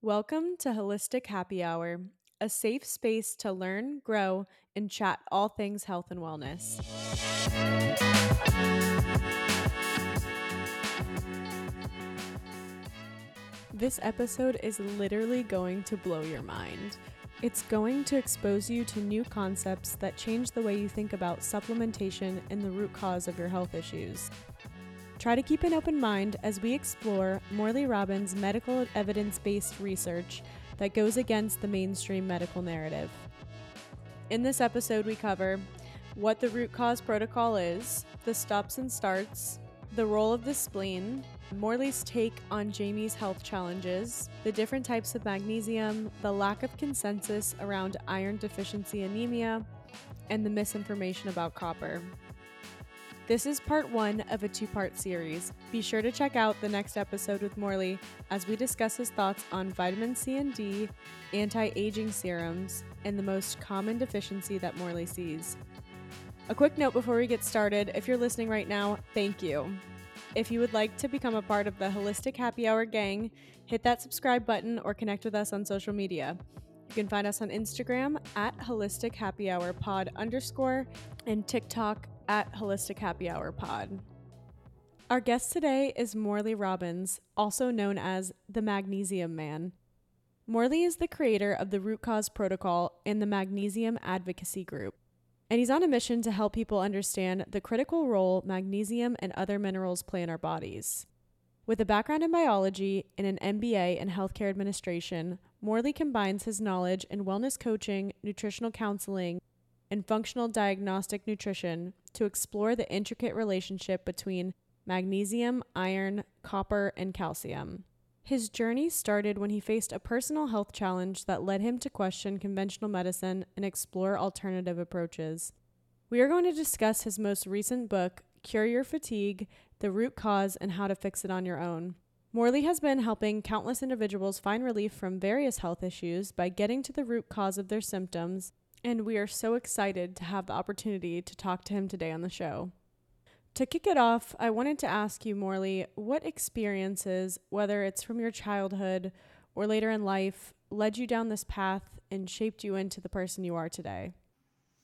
Welcome to Holistic Happy Hour, a safe space to learn, grow, and chat all things health and wellness. This episode is literally going to blow your mind. It's going to expose you to new concepts that change the way you think about supplementation and the root cause of your health issues. Try to keep an open mind as we explore Morley Robbins' medical evidence based research that goes against the mainstream medical narrative. In this episode, we cover what the root cause protocol is, the stops and starts, the role of the spleen, Morley's take on Jamie's health challenges, the different types of magnesium, the lack of consensus around iron deficiency anemia, and the misinformation about copper. This is part one of a two part series. Be sure to check out the next episode with Morley as we discuss his thoughts on vitamin C and D, anti aging serums, and the most common deficiency that Morley sees. A quick note before we get started if you're listening right now, thank you. If you would like to become a part of the Holistic Happy Hour gang, hit that subscribe button or connect with us on social media. You can find us on Instagram at Holistic Happy Hour Pod underscore and TikTok at Holistic Happy Hour Pod. Our guest today is Morley Robbins, also known as the Magnesium Man. Morley is the creator of the Root Cause Protocol and the Magnesium Advocacy Group, and he's on a mission to help people understand the critical role magnesium and other minerals play in our bodies. With a background in biology and an MBA in healthcare administration, Morley combines his knowledge in wellness coaching, nutritional counseling, and functional diagnostic nutrition to explore the intricate relationship between magnesium, iron, copper, and calcium. His journey started when he faced a personal health challenge that led him to question conventional medicine and explore alternative approaches. We are going to discuss his most recent book, Cure Your Fatigue The Root Cause and How to Fix It on Your Own. Morley has been helping countless individuals find relief from various health issues by getting to the root cause of their symptoms and we are so excited to have the opportunity to talk to him today on the show. To kick it off, I wanted to ask you, Morley, what experiences, whether it's from your childhood or later in life, led you down this path and shaped you into the person you are today?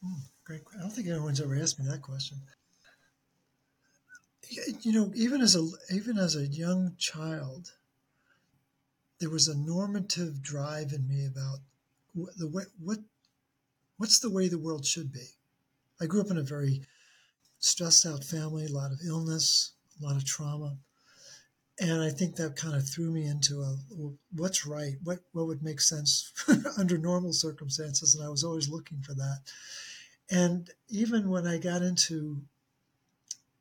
Mm, great. I don't think anyone's ever asked me that question. You know, even as a even as a young child, there was a normative drive in me about the what, what what's the way the world should be? I grew up in a very stressed out family, a lot of illness, a lot of trauma. And I think that kind of threw me into a what's right, what what would make sense under normal circumstances, and I was always looking for that. And even when I got into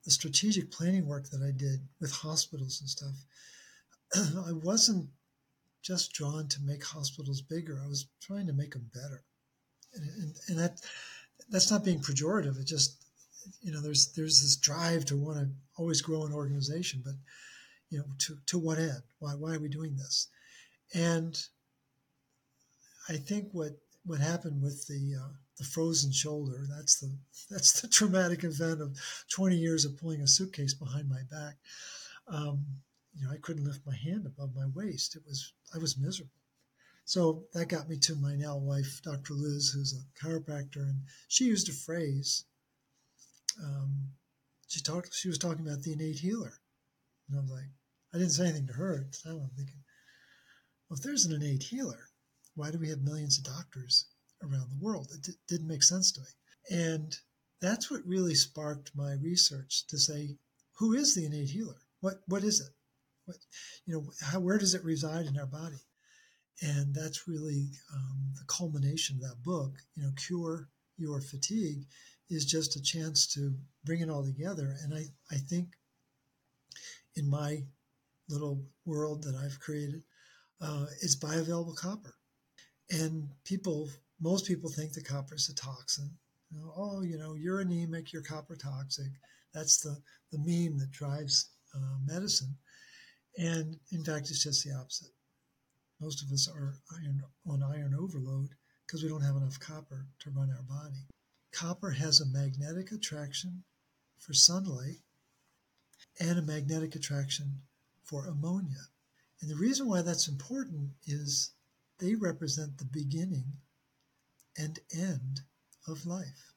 the strategic planning work that I did with hospitals and stuff, I wasn't just drawn to make hospitals bigger. I was trying to make them better and, and that that's not being pejorative. It just you know there's there's this drive to want to always grow an organization, but you know to to what end? Why why are we doing this? And I think what what happened with the uh, the frozen shoulder that's the that's the traumatic event of 20 years of pulling a suitcase behind my back. Um, you know, I couldn't lift my hand above my waist. It was I was miserable. So that got me to my now wife, Dr. Liz, who's a chiropractor, and she used a phrase. Um, she talked. She was talking about the innate healer, and I was like, I didn't say anything to her at the time. I'm thinking, well, if there's an innate healer, why do we have millions of doctors around the world? It d- didn't make sense to me, and that's what really sparked my research to say, who is the innate healer? What what is it? What you know? How, where does it reside in our body? And that's really um, the culmination of that book. You know cure your fatigue is just a chance to bring it all together. And i, I think in my little world that i've created uh, it's bioavailable copper. And people most people think the copper is a toxin. You know, oh you know you're anemic you're copper toxic. That's the the meme that drives uh, medicine. And in fact it's just the opposite most of us are iron, on iron overload because we don't have enough copper to run our body. Copper has a magnetic attraction for sunlight and a magnetic attraction for ammonia. And the reason why that's important is they represent the beginning and end of life.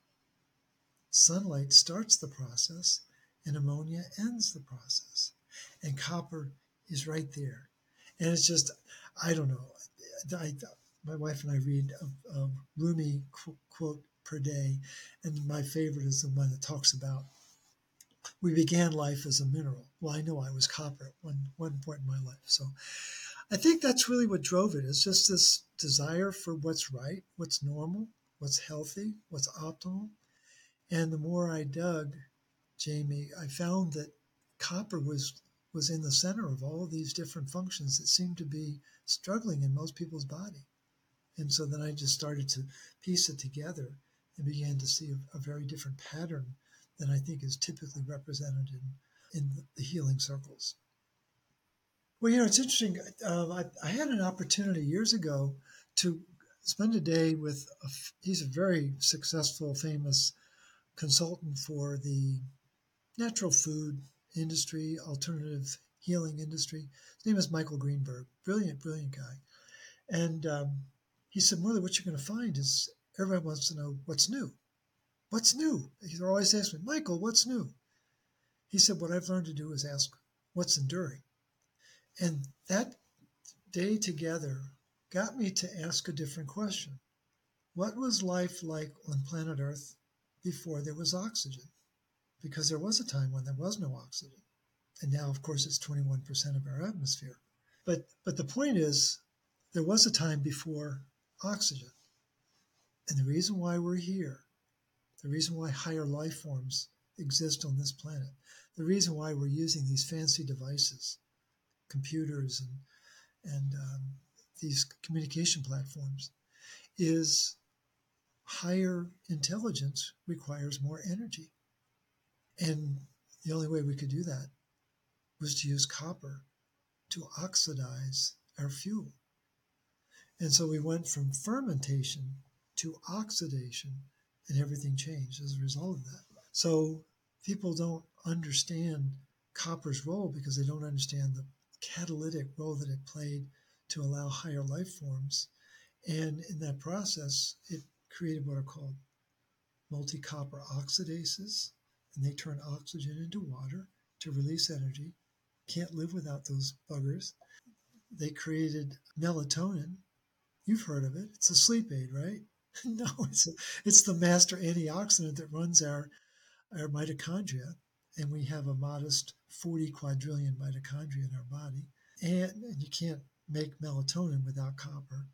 Sunlight starts the process, and ammonia ends the process. And copper is right there. And it's just, I don't know. I, my wife and I read a, a Rumi quote per day, and my favorite is the one that talks about we began life as a mineral. Well, I know I was copper at one, one point in my life. So I think that's really what drove it. It's just this desire for what's right, what's normal, what's healthy, what's optimal. And the more I dug, Jamie, I found that copper was was in the center of all of these different functions that seemed to be struggling in most people's body. And so then I just started to piece it together and began to see a, a very different pattern than I think is typically represented in, in the healing circles. Well, you know, it's interesting. Um, I, I, had an opportunity years ago to spend a day with, a, he's a very successful, famous consultant for the natural food industry, alternative healing industry. His name is Michael Greenberg. Brilliant, brilliant guy. And um, he said, Morley, what you're going to find is everyone wants to know what's new. What's new? They're always asking me, Michael, what's new? He said, What I've learned to do is ask, What's enduring? And that day together got me to ask a different question. What was life like on planet Earth before there was oxygen? Because there was a time when there was no oxygen. And now, of course, it's 21% of our atmosphere. But, but the point is, there was a time before oxygen. And the reason why we're here the reason why higher life forms exist on this planet, the reason why we're using these fancy devices, computers and and um, these communication platforms, is higher intelligence requires more energy, and the only way we could do that was to use copper to oxidize our fuel. And so we went from fermentation to oxidation and everything changed as a result of that. So people don't understand copper's role because they don't understand the catalytic role that it played to allow higher life forms. And in that process, it created what are called multi copper oxidases, and they turn oxygen into water to release energy. Can't live without those buggers. They created melatonin. You've heard of it. It's a sleep aid, right? no, it's a, it's the master antioxidant that runs our our mitochondria, and we have a modest 40 quadrillion mitochondria in our body, and, and you can't make melatonin without copper.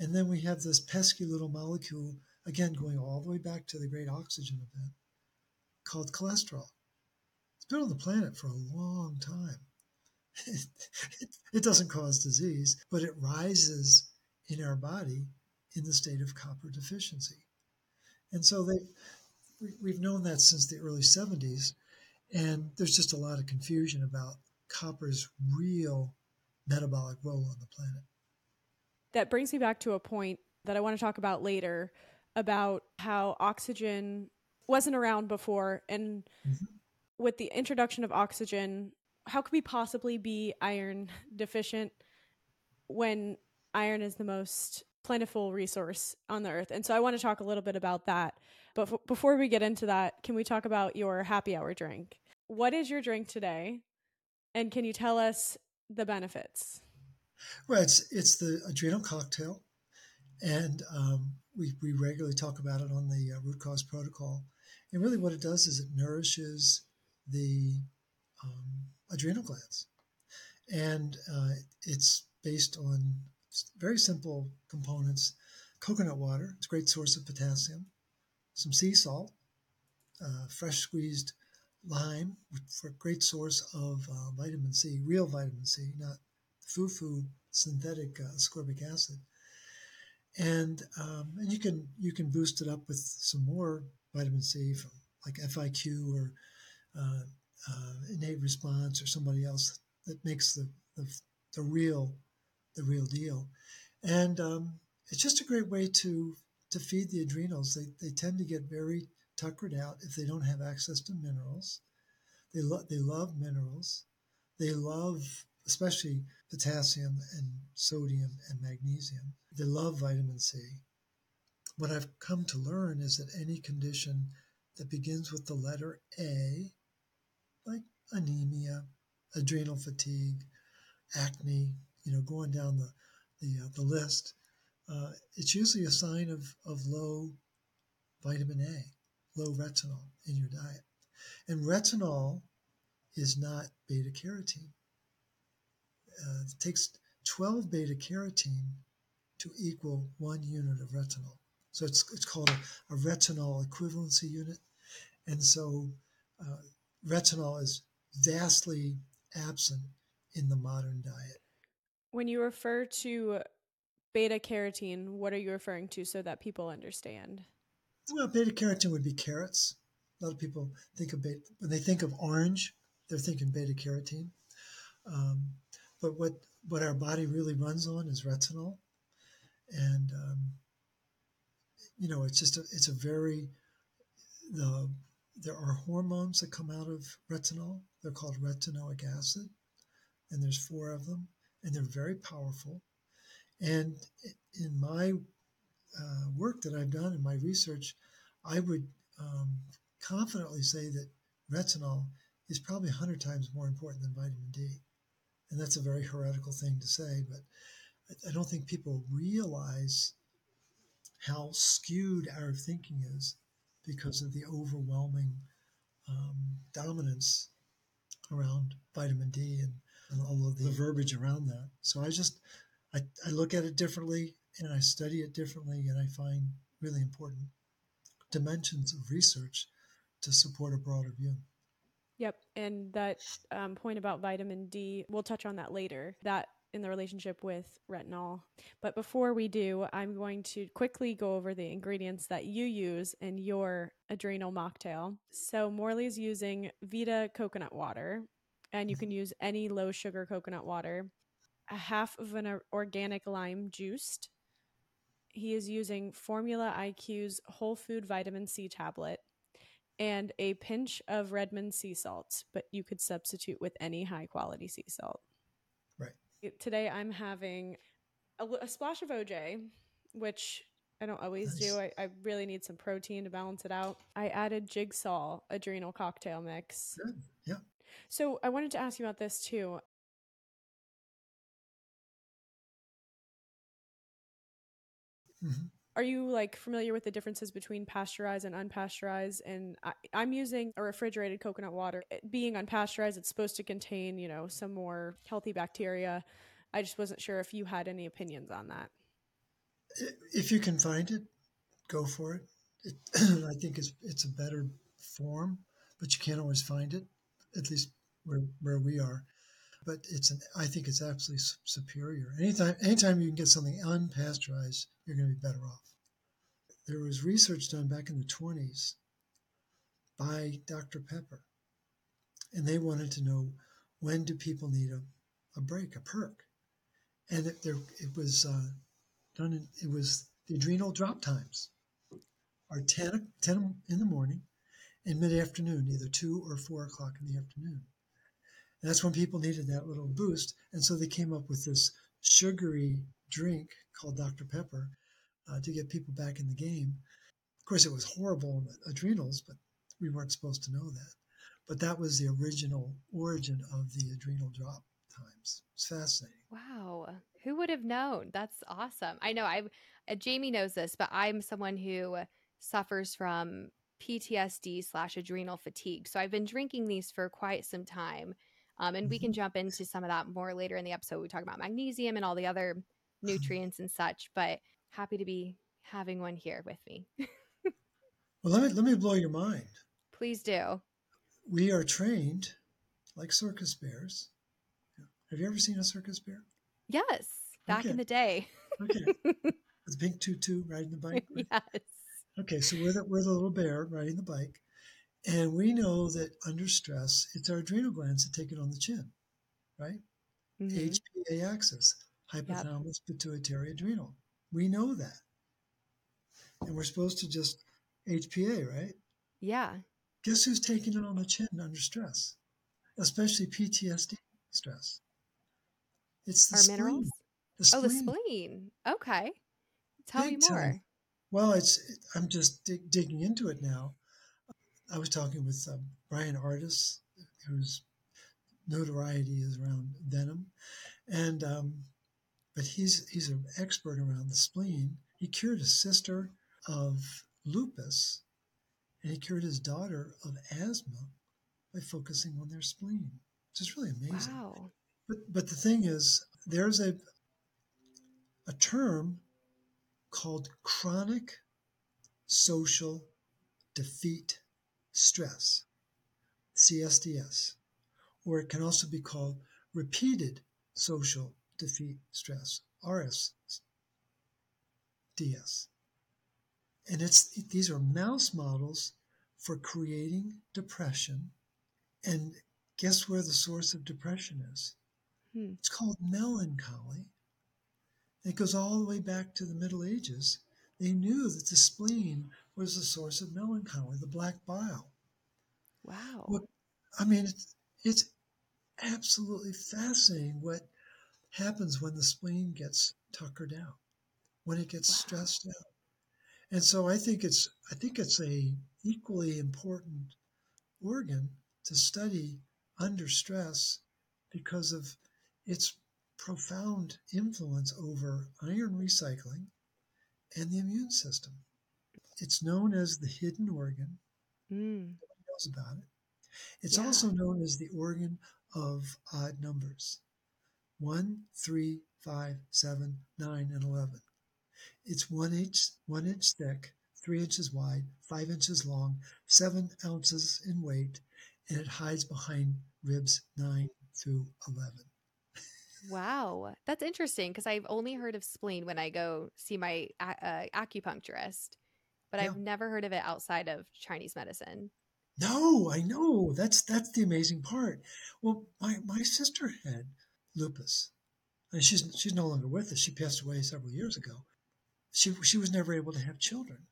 And then we have this pesky little molecule, again going all the way back to the great oxygen event, called cholesterol. It's been on the planet for a long time. It, it, it doesn't cause disease, but it rises in our body in the state of copper deficiency. And so they, we've known that since the early 70s. And there's just a lot of confusion about copper's real metabolic role on the planet. That brings me back to a point that I want to talk about later about how oxygen wasn't around before. And mm-hmm. with the introduction of oxygen, how could we possibly be iron deficient when iron is the most plentiful resource on the earth. And so I want to talk a little bit about that. But f- before we get into that, can we talk about your happy hour drink? What is your drink today? And can you tell us the benefits? Well, it's, it's the adrenal cocktail. And um, we, we regularly talk about it on the uh, root cause protocol. And really, what it does is it nourishes the um, adrenal glands. And uh, it's based on very simple components coconut water, it's a great source of potassium, some sea salt, uh, fresh squeezed lime for a great source of uh, vitamin C, real vitamin C, not foo-foo synthetic uh, ascorbic acid. And um, and you can you can boost it up with some more vitamin C from like FIQ or uh, uh, innate response or somebody else that makes the, the, the real the real deal. And um, it's just a great way to to feed the adrenals. They, they tend to get very tuckered out if they don't have access to minerals. They, lo- they love minerals. They love especially potassium and sodium and magnesium. They love vitamin C. What I've come to learn is that any condition that begins with the letter A, like anemia, adrenal fatigue, acne, you know, going down the the, uh, the list, uh, it's usually a sign of, of low vitamin A, low retinol in your diet. And retinol is not beta carotene. Uh, it takes 12 beta carotene to equal one unit of retinol. So it's, it's called a, a retinol equivalency unit. And so uh, retinol is vastly absent in the modern diet. When you refer to beta carotene, what are you referring to so that people understand? Well, beta carotene would be carrots. A lot of people think of beta, when they think of orange, they're thinking beta carotene. Um, but what, what our body really runs on is retinol. And, um, you know, it's just, a, it's a very, the, there are hormones that come out of retinol. They're called retinoic acid, and there's four of them, and they're very powerful. And in my uh, work that I've done in my research, I would um, confidently say that retinol is probably 100 times more important than vitamin D. And that's a very heretical thing to say, but I don't think people realize how skewed our thinking is because of the overwhelming um, dominance around vitamin D and, and all of the verbiage around that. So I just I, I look at it differently and I study it differently, and I find really important dimensions of research to support a broader view. Yep. And that um, point about vitamin D, we'll touch on that later. That in the relationship with retinol. But before we do, I'm going to quickly go over the ingredients that you use in your adrenal mocktail. So Morley's using Vita coconut water, and you can use any low sugar coconut water, a half of an organic lime juiced. He is using Formula IQ's whole food vitamin C tablet and a pinch of Redmond sea salt, but you could substitute with any high quality sea salt. Right. Today I'm having a, a splash of OJ, which I don't always nice. do. I, I, really need some protein to balance it out. I added Jigsaw adrenal cocktail mix. Good. Yeah. So I wanted to ask you about this too. Mm-hmm. Are you like familiar with the differences between pasteurized and unpasteurized? And I, am using a refrigerated coconut water. It, being unpasteurized, it's supposed to contain, you know, some more healthy bacteria. I just wasn't sure if you had any opinions on that. If you can find it, go for it. it I think it's it's a better form, but you can't always find it. At least where where we are but it's an I think it's absolutely superior. Anytime anytime you can get something unpasteurized, you're going to be better off. There was research done back in the 20s by Dr. Pepper, and they wanted to know when do people need a, a break, a perk, and it, there it was uh, done. In, it was the adrenal drop times are 10, 10 in the morning and mid afternoon, either two or four o'clock in the afternoon. And that's when people needed that little boost. And so they came up with this sugary drink called Dr. Pepper uh, to get people back in the game. Of course, it was horrible the adrenals, but we weren't supposed to know that. But that was the original origin of the adrenal drop times. It's fascinating. Wow. Who would have known? That's awesome. I know I uh, Jamie knows this, but I'm someone who suffers from PTSD slash adrenal fatigue. So I've been drinking these for quite some time. Um, and we can mm-hmm. jump into some of that more later in the episode. We talk about magnesium and all the other nutrients and such, but happy to be having one here with me. well, let me, let me blow your mind. Please do. We are trained like circus bears. Have you ever seen a circus bear? Yes, back okay. in the day. okay. With pink tutu riding the bike. Right? Yes. Okay, so we're the, we're the little bear riding the bike. And we know that under stress, it's our adrenal glands that take it on the chin, right? Mm-hmm. HPA axis, hypothalamus, yep. pituitary, adrenal. We know that. And we're supposed to just HPA, right? Yeah. Guess who's taking it on the chin under stress? Especially PTSD stress. It's the Are spleen. minerals? The Oh, the spleen. spleen. Okay. Tell Big me more. time. Well, it's I'm just dig, digging into it now. I was talking with um, Bryan Ardis, whose notoriety is around venom, and um, but he's he's an expert around the spleen. He cured his sister of lupus, and he cured his daughter of asthma by focusing on their spleen, which is really amazing. Wow. But but the thing is, there's a a term called chronic social defeat stress, CSDS, or it can also be called repeated social defeat stress, RSDS. And it's these are mouse models for creating depression. And guess where the source of depression is? Hmm. It's called melancholy. It goes all the way back to the Middle Ages. They knew that the spleen was the source of melancholy, the black bile. Wow. Well, I mean, it's, it's absolutely fascinating what happens when the spleen gets tuckered out, when it gets Wow. stressed out. And so I think it's I think it's a equally important organ to study under stress because of its profound influence over iron recycling and the immune system. It's known as the hidden organ. Mm. Nobody knows about it. It's Yeah. also known as the organ of odd numbers 1, 3, 5, 7, 9, and 11. It's one inch, one inch thick, three inches wide, five inches long, seven ounces in weight, and it hides behind ribs 9 through 11. Wow. That's interesting because I've only heard of spleen when I go see my uh, acupuncturist, but Yeah. I've never heard of it outside of Chinese medicine. No, I know. That's that's the amazing part. Well, my, my sister had lupus. And she's she's no longer with us. She passed away several years ago. She she was never able to have children.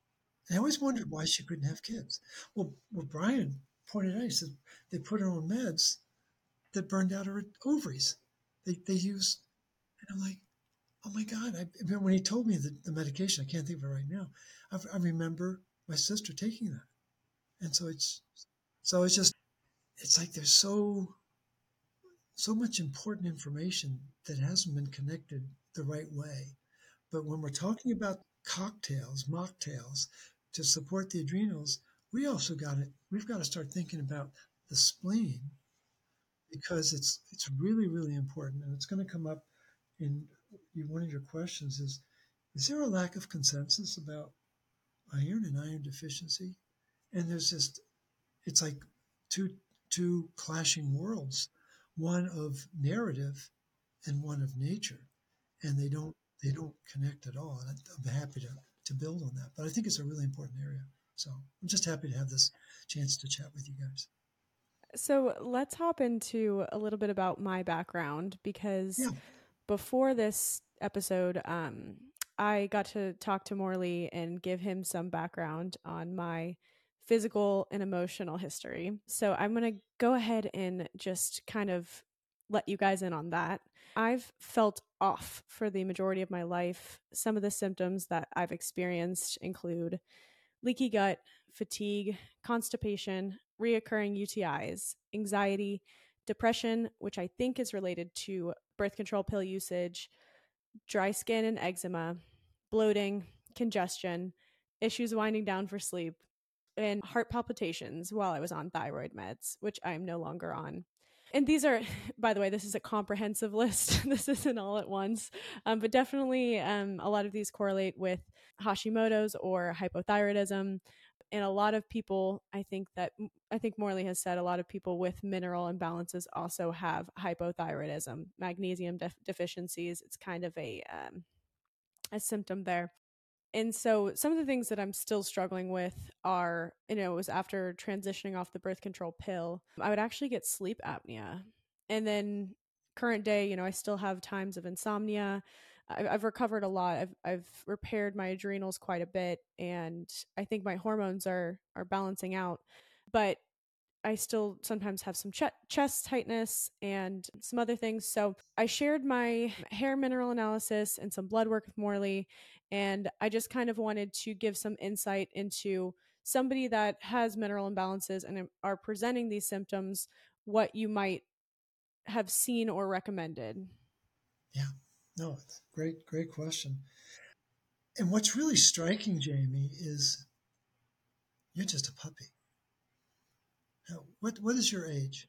And I always wondered why she couldn't have kids. Well, well Bryan pointed out, he said they put her on meds that burned out her ovaries. They they use and I'm like, oh my God. I, when he told me the, the medication, I can't think of it right now. I, I remember my sister taking that. And so it's so it's just it's like there's so so much important information that hasn't been connected the right way. But when we're talking about cocktails, mocktails to support the adrenals, we also got it. We've got to start thinking about the spleen because it's it's really really important, and it's going to come up in one of your questions is is there a lack of consensus about iron and iron deficiency? And there's just it's like two two clashing worlds one of narrative and one of nature. And they don't they don't connect at all. And i'm happy to to build on that. But i think it's a really important area. So i'm just happy to have this chance to chat with you guys. So let's hop into a little bit about my background because Yeah. before this episode, um, I got to talk to Morley and give him some background on my physical and emotional history. So I'm going to go ahead and just kind of let you guys in on that. I've felt off for the majority of my life. Some of the symptoms that I've experienced include leaky gut, fatigue, constipation, reoccurring UTIs, anxiety, depression, which I think is related to birth control pill usage, dry skin and eczema, bloating, congestion, issues winding down for sleep, and heart palpitations while I was on thyroid meds, which I am no longer on. And these are, by the way, this is a comprehensive list. this isn't all at once, um, but definitely um, a lot of these correlate with Hashimoto's or hypothyroidism. And a lot of people, I think that, I think Morley has said a lot of people with mineral imbalances also have hypothyroidism, magnesium def- deficiencies. It's kind of a, um, a symptom there. And so some of the things that I'm still struggling with are, you know, it was after transitioning off the birth control pill, I would actually get sleep apnea. And then current day, you know, I still have times of insomnia. I've, I've recovered a lot. I've, I've repaired my adrenals quite a bit, and I think my hormones are are balancing out. But I still sometimes have some ch- chest tightness and some other things. So I shared my hair mineral analysis and some blood work with Morley. And I just kind of wanted to give some insight into somebody that has mineral imbalances and are presenting these symptoms, what you might have seen or recommended. Yeah, no, great, great question. And what's really striking, Jamie, is you're just a puppy. What what is your age?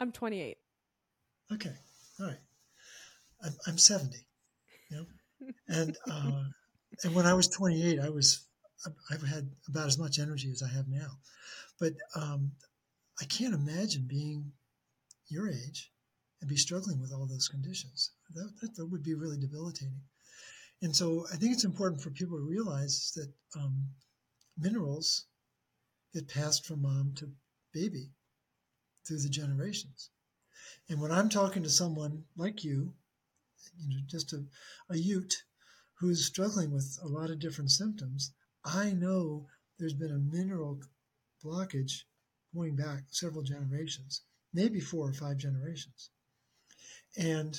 I'm 28. Okay, all right. I'm, I'm 70. You know, and uh, and when I was 28, I was I've had about as much energy as I have now, but um, I can't imagine being your age and be struggling with all those conditions. That, that, that would be really debilitating. And so I think it's important for people to realize that um, minerals get passed from mom to baby through the generations. And when I'm talking to someone like you, you know, just a, a Ute who's struggling with a lot of different symptoms, I know there's been a mineral blockage going back several generations, maybe four or five generations. And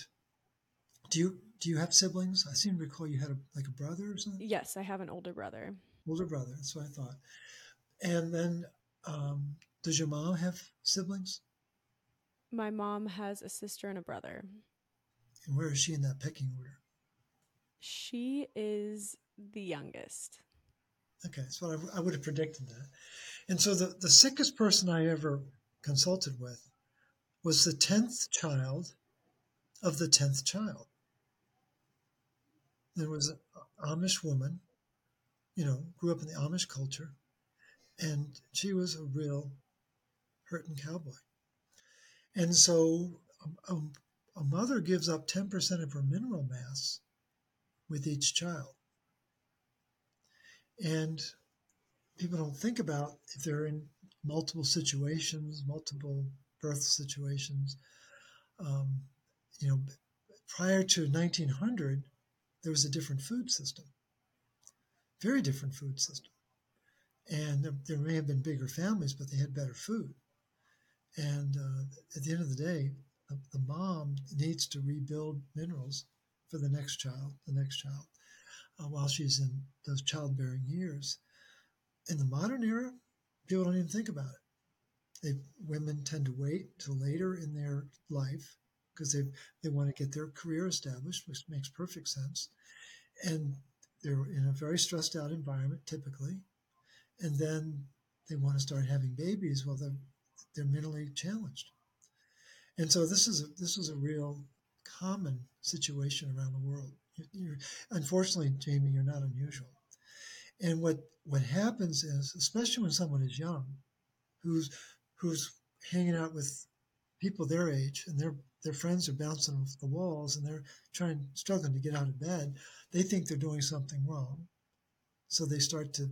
do you do you have siblings? I seem to recall you had a, like a brother or something. Yes, I have an older brother. Older brother. That's what I thought. And then, um, does your mom have siblings? My mom has a sister and a brother. And where is she in that pecking order? She is the youngest. Okay, so I, I would have predicted that. And so the, the sickest person I ever consulted with was the 10th child of the 10th child. There was an Amish woman, you know, grew up in the Amish culture, and she was a real hurting cowboy. And so a, a, a mother gives up 10% of her mineral mass with each child. And people don't think about if they're in multiple situations, multiple birth situations. Um, you know, prior to 1900, there was a different food system, very different food system. And there, there may have been bigger families, but they had better food. And uh, at the end of the day, the, the mom needs to rebuild minerals for the next child, the next child, uh, while she's in those childbearing years. In the modern era, people don't even think about it. They, women tend to wait till later in their life because they they want to get their career established, which makes perfect sense, and they're in a very stressed out environment typically, and then they want to start having babies while they're they're mentally challenged, and so this is a, this is a real common situation around the world. You're, unfortunately, Jamie, you're not unusual. And what what happens is, especially when someone is young, who's who's hanging out with people their age and their their friends are bouncing off the walls and they're trying struggling to get out of bed, they think they're doing something wrong. So they start to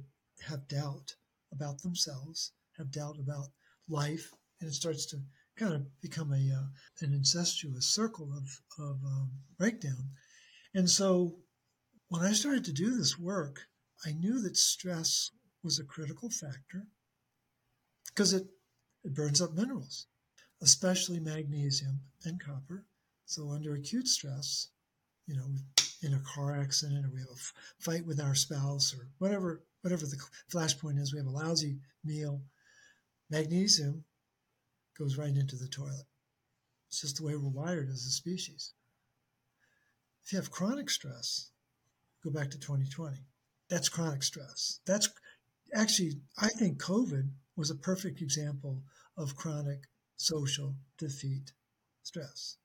have doubt about themselves, have doubt about life, and it starts to kind of become a uh, an incestuous circle of of um, breakdown. And so when I started to do this work, I knew that stress was a critical factor because it, it burns up minerals, especially magnesium and copper. So under acute stress, you know, in a car accident or we have a fight with our spouse or whatever whatever the flashpoint is, we have a lousy meal, magnesium goes right into the toilet. It's just the way we're wired as a species. If you have chronic stress, go back to 2020. That's chronic stress. That's actually, I think COVID was a perfect example of chronic social defeat stress.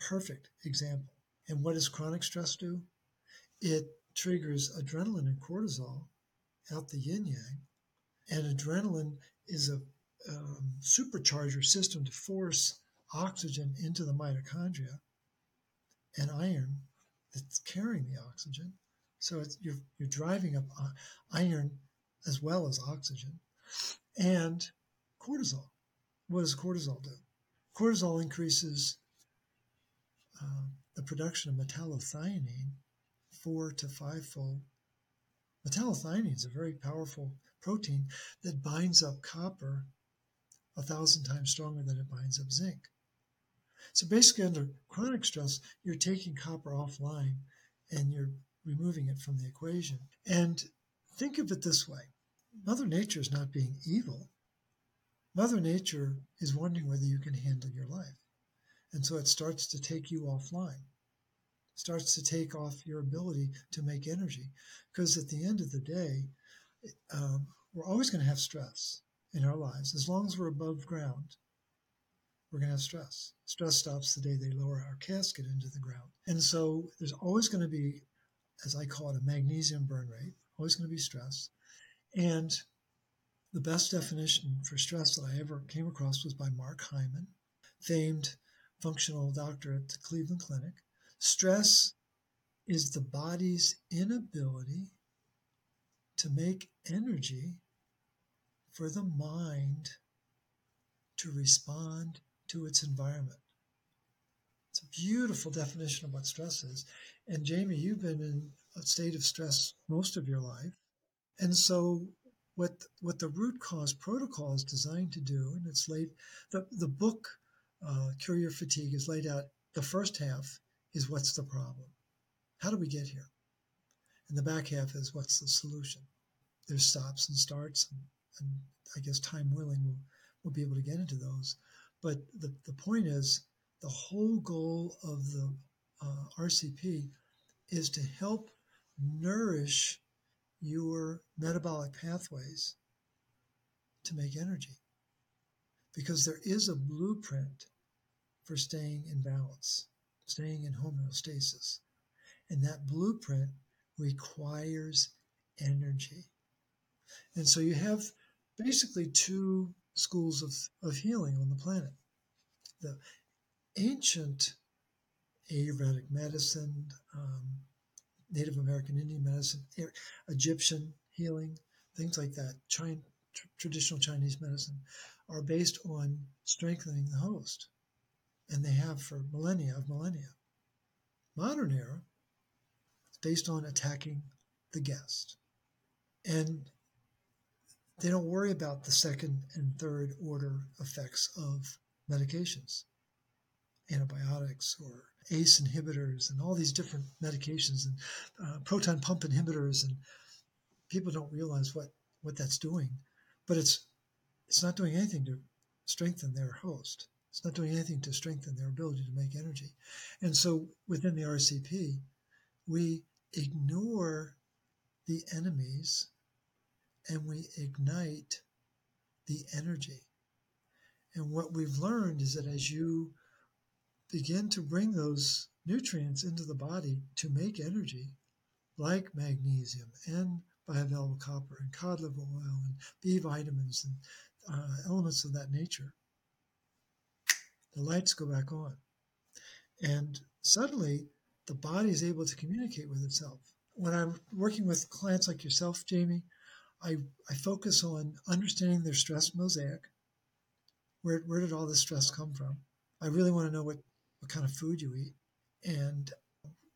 Perfect example. And what does chronic stress do? It triggers adrenaline and cortisol out the yin yang. And adrenaline is a um, supercharger system to force oxygen into the mitochondria and iron that's carrying the oxygen. So you're, you're driving up uh, iron as well as oxygen. And cortisol. What does cortisol do? Cortisol increases uh, the production of metallothionein four to five fold. Metallothionein is a very powerful protein that binds up copper a thousand times stronger than it binds up zinc. So basically, under chronic stress, you're taking copper offline and you're removing it from the equation. And think of it this way Mother Nature is not being evil. Mother Nature is wondering whether you can handle your life. And so it starts to take you offline, starts to take off your ability to make energy. Because at the end of the day, um, we're always going to have stress in our lives. As long as we're above ground, we're going to have stress. Stress stops the day they lower our casket into the ground. And so there's always going to be, as I call it, a magnesium burn rate, always going to be stress. And the best definition for stress that I ever came across was by Mark Hyman, famed functional doctor at the Cleveland Clinic. Stress is the body's inability to make energy for the mind to respond to its environment. It's a beautiful definition of what stress is. And Jamie, you've been in a state of stress most of your life. And so what what the root cause protocol is designed to do, and it's laid the, the book uh, Cure Your Fatigue is laid out. The first half is what's the problem? How do we get here? And the back half is what's the solution? There's stops and starts, and, and I guess time willing, we'll, we'll be able to get into those. But the, the point is, the whole goal of the uh, RCP is to help nourish your metabolic pathways to make energy. Because there is a blueprint for staying in balance, staying in homeostasis. And that blueprint requires energy. And so you have basically two schools of, of healing on the planet. The ancient Ayurvedic medicine, um, Native American Indian medicine, Egyptian healing, things like that, China, tr- traditional Chinese medicine, are based on strengthening the host. And they have for millennia of millennia. Modern era is based on attacking the guest. And they don't worry about the second and third order effects of medications, antibiotics or ACE inhibitors and all these different medications and uh, proton pump inhibitors, and people don't realize what what that's doing, but it's it's not doing anything to strengthen their host. It's not doing anything to strengthen their ability to make energy. And so within the RCP, we ignore the enemies and we ignite the energy. And what we've learned is that as you begin to bring those nutrients into the body to make energy, like magnesium and bioavailable copper and cod liver oil and B vitamins and uh, elements of that nature, the lights go back on. And suddenly the body is able to communicate with itself. When I'm working with clients like yourself, Jamie, I, I focus on understanding their stress mosaic. Where, where did all this stress come from? I really want to know what what kind of food you eat, and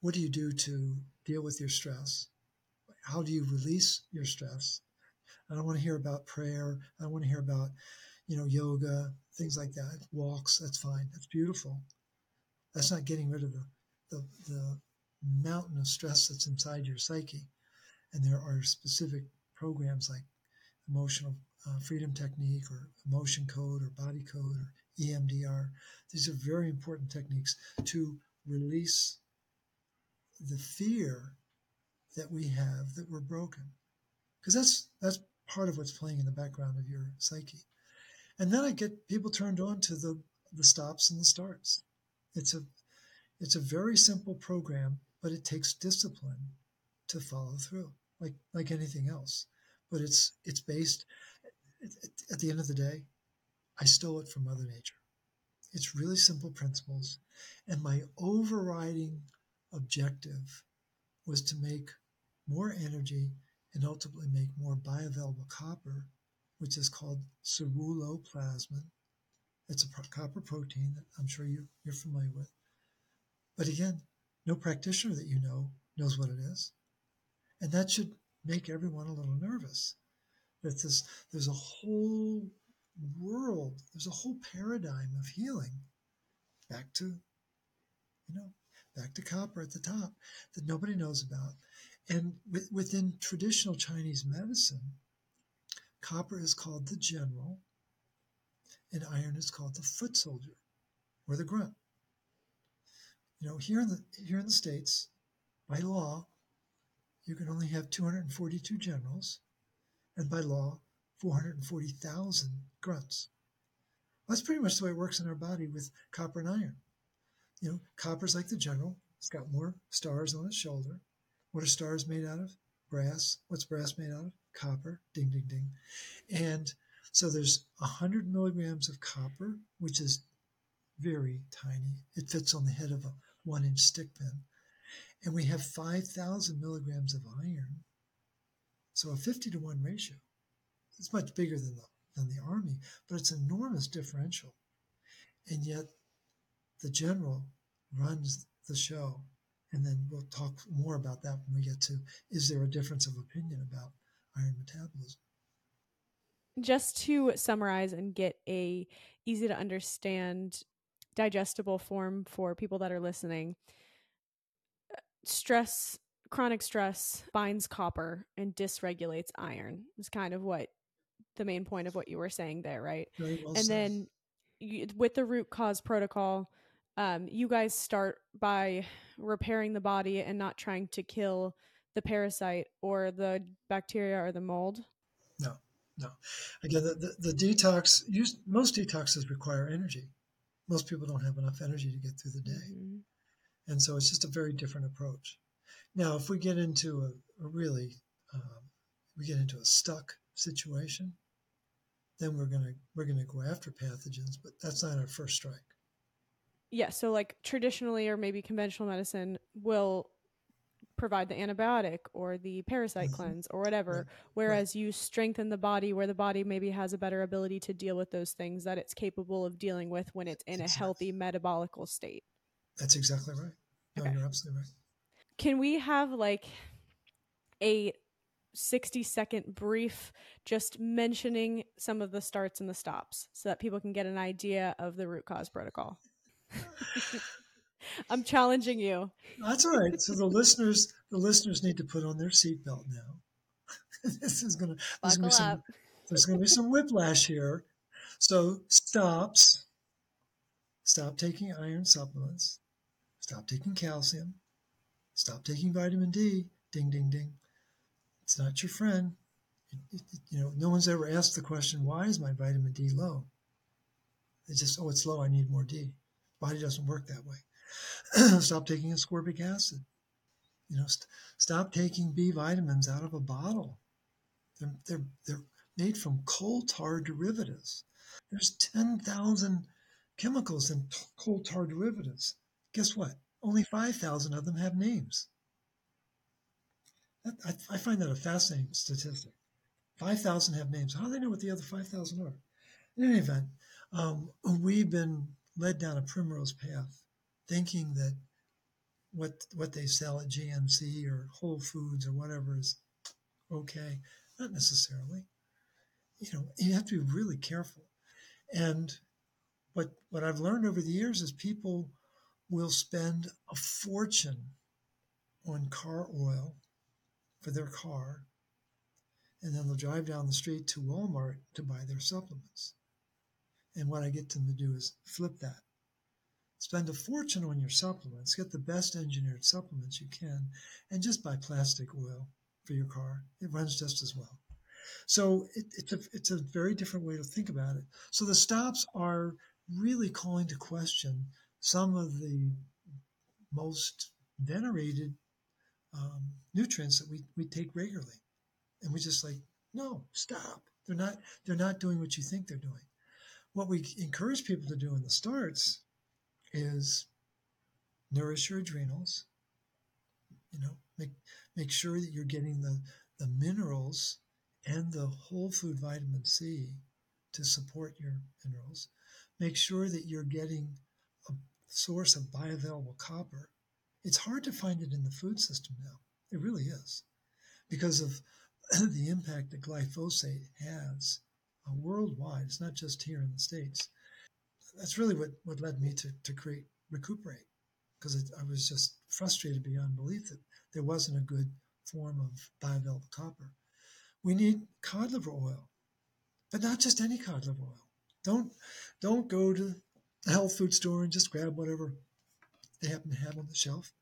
what do you do to deal with your stress? How do you release your stress? I don't want to hear about prayer. I don't want to hear about, you know, yoga, things like that. Walks, that's fine. That's beautiful. That's not getting rid of the, the, the mountain of stress that's inside your psyche. And there are specific programs like emotional uh, freedom technique or emotion code or body code or EMDR. These are very important techniques to release the fear that we have that we're broken. Because that's that's part of what's playing in the background of your psyche. And then I get people turned on to the the stops and the starts. It's a it's a very simple program, but it takes discipline to follow through, like like anything else. But it's it's based at the end of the day, I stole it from Mother Nature. It's really simple principles. And my overriding objective was to make more energy and ultimately make more bioavailable copper, which is called ceruloplasmin. It's a copper protein that I'm sure you, you're familiar with. But again, no practitioner that you know knows what it is. And that should make everyone a little nervous. That this, there's a whole world, there's a whole paradigm of healing back to, you know, back to copper at the top that nobody knows about. And within traditional Chinese medicine, copper is called the general, and iron is called the foot soldier or the grunt. You know, here in the here in the states, by law, you can only have 242 generals, and by law, 440,000 grunts. That's pretty much the way it works in our body with copper and iron. You know, copper's like the general. It's got more stars on its shoulder. What are stars made out of? Brass. What's brass made out of? Copper. Ding, ding, ding. And so there's 100 milligrams of copper, which is very tiny. It fits on the head of a one inch stick pin. And we have 5,000 milligrams of iron. So a 50 to 1 ratio. It's much bigger than the, than the Army, but it's an enormous differential. And yet the general runs the show. And then we'll talk more about that when we get to is there a difference of opinion about iron metabolism? Just to summarize and get a easy to understand digestible form for people that are listening. Stress, chronic stress binds copper and dysregulates iron. Is kind of what the main point of what you were saying there, right? Very well and said. then you, with the root cause protocol, um, you guys start by repairing the body and not trying to kill the parasite or the bacteria or the mold. No, no. Again, the, the, the detox, use, most detoxes require energy most people don't have enough energy to get through the day. Mm-hmm. And so it's just a very different approach. Now, if we get into a, a really, um, we get into a stuck situation, then we're gonna we're gonna go after pathogens, but that's not our first strike. Yeah, so like traditionally or maybe conventional medicine will provide the antibiotic or the parasite mm-hmm. cleanse or whatever right. whereas right. you strengthen the body where the body maybe has a better ability to deal with those things that it's capable of dealing with when it's in exactly. a healthy metabolical state that's exactly right no okay. you're absolutely right can we have like a 60 second brief just mentioning some of the starts and the stops so that people can get an idea of the root cause protocol I'm challenging you. That's all right. So the listeners, the listeners need to put on their seatbelt now. this is gonna there's gonna, some, there's gonna be some whiplash here. So stops. Stop taking iron supplements. Stop taking calcium. Stop taking vitamin D. Ding ding ding. It's not your friend. It, it, you know, no one's ever asked the question, why is my vitamin D low? It's just, oh, it's low. I need more D. Body doesn't work that way. stop taking ascorbic acid. You know, st- stop taking B vitamins out of a bottle. They're, they're, they're made from coal tar derivatives. There's 10,000 chemicals in t- coal tar derivatives. Guess what? Only 5,000 of them have names. That, I, I find that a fascinating statistic. 5,000 have names. How do they know what the other 5,000 are? In any event, um, we've been led down a primrose path thinking that what what they sell at GNC or Whole Foods or whatever is okay. Not necessarily. You know, you have to be really careful. And what what I've learned over the years is people will spend a fortune on car oil for their car, and then they'll drive down the street to Walmart to buy their supplements. And what I get them to do is flip that Spend a fortune on your supplements. Get the best engineered supplements you can, and just buy plastic oil for your car. It runs just as well. So it, it's a it's a very different way to think about it. So the stops are really calling to question some of the most venerated um, nutrients that we, we take regularly, and we just like no stop. They're not they're not doing what you think they're doing. What we encourage people to do in the starts is nourish your adrenals. You know, make make sure that you're getting the the minerals and the whole food vitamin C to support your minerals. Make sure that you're getting source of bioavailable copper. It's hard to find it in the food system now. It really is because of the impact that glyphosate has uh, worldwide. It's not just here in the States. That's really what, what led me to, to create Recuperate, because I was just frustrated beyond belief that there wasn't a good form of bioavailable copper. We need cod liver oil, but not just any cod liver oil. Don't don't go to the health food store and just grab whatever they happen to have on the shelf.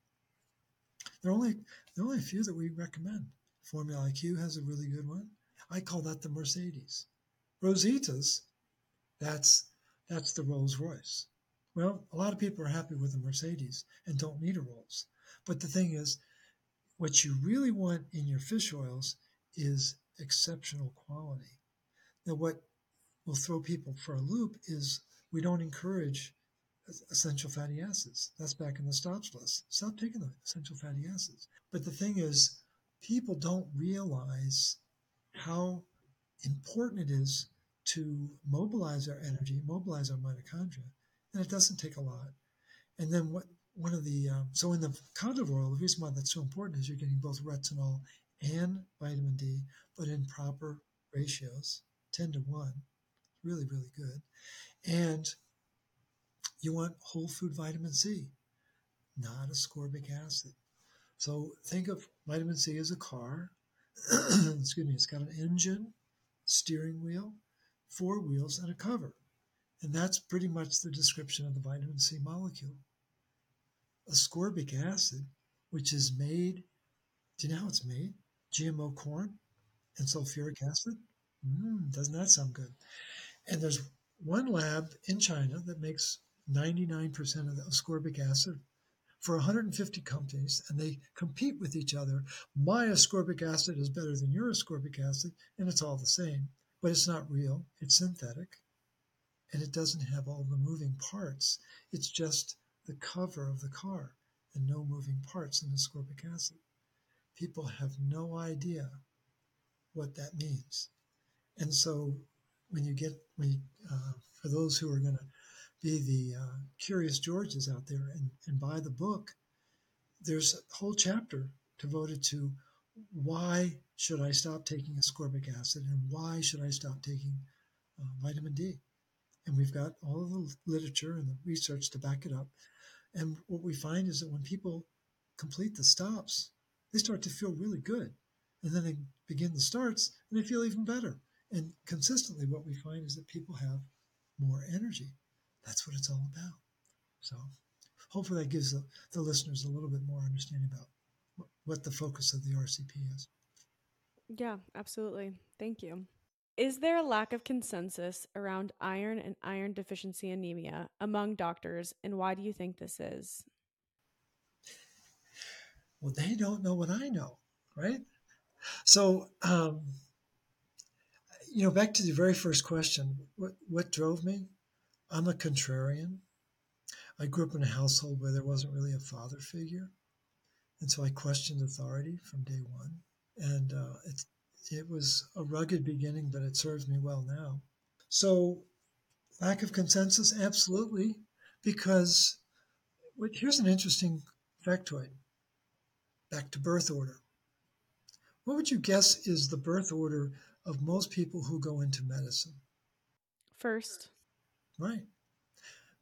There are only there are only a few that we recommend. Formula IQ has a really good one. I call that the Mercedes. Rosita's, that's that's the Rolls Royce. Well, a lot of people are happy with the Mercedes and don't need a Rolls. But the thing is, what you really want in your fish oils is exceptional quality. Now, what will throw people for a loop is we don't encourage essential fatty acids. That's back in the stops list. Stop taking the essential fatty acids. But the thing is, people don't realize how important it is to mobilize our energy, mobilize our mitochondria, and it doesn't take a lot. And then what? One of the um, so in the cod oil, the reason why that's so important is you're getting both retinol and vitamin D, but in proper ratios, ten to one, really really good, and you want whole food vitamin C, not ascorbic acid. So think of vitamin C as a car. Excuse me, it's got an engine, steering wheel, four wheels, and a cover. And that's pretty much the description of the vitamin C molecule. Ascorbic acid, which is made, do you know how it's made? GMO corn and sulfuric acid? Mm, doesn't that sound good? And there's one lab in China that makes 99% of the ascorbic acid for 150 companies and they compete with each other. My ascorbic acid is better than your ascorbic acid, and it's all the same, but it's not real, it's synthetic, and it doesn't have all the moving parts. It's just the cover of the car and no moving parts in ascorbic acid. People have no idea what that means. And so when you get, you, uh, for those who are going to be the uh, curious Georges out there and, and buy the book, there's a whole chapter devoted to why should I stop taking ascorbic acid and why should I stop taking uh, vitamin D. And we've got all of the literature and the research to back it up. And what we find is that when people complete the stops, they start to feel really good. And then they begin the starts and they feel even better. And consistently, what we find is that people have more energy. That's what it's all about. So hopefully that gives the, the listeners a little bit more understanding about what, what the focus of the RCP is. Yeah, absolutely. Thank you. Is there a lack of consensus around iron and iron deficiency anemia among doctors, and why do you think this is? Well, they don't know what I know, right? So, um, you know, back to the very first question what, what drove me? I'm a contrarian. I grew up in a household where there wasn't really a father figure. And so I questioned authority from day one. And uh, it, it was a rugged beginning, but it serves me well now. So, lack of consensus? Absolutely. Because here's an interesting factoid back to birth order. What would you guess is the birth order of most people who go into medicine? First. Right.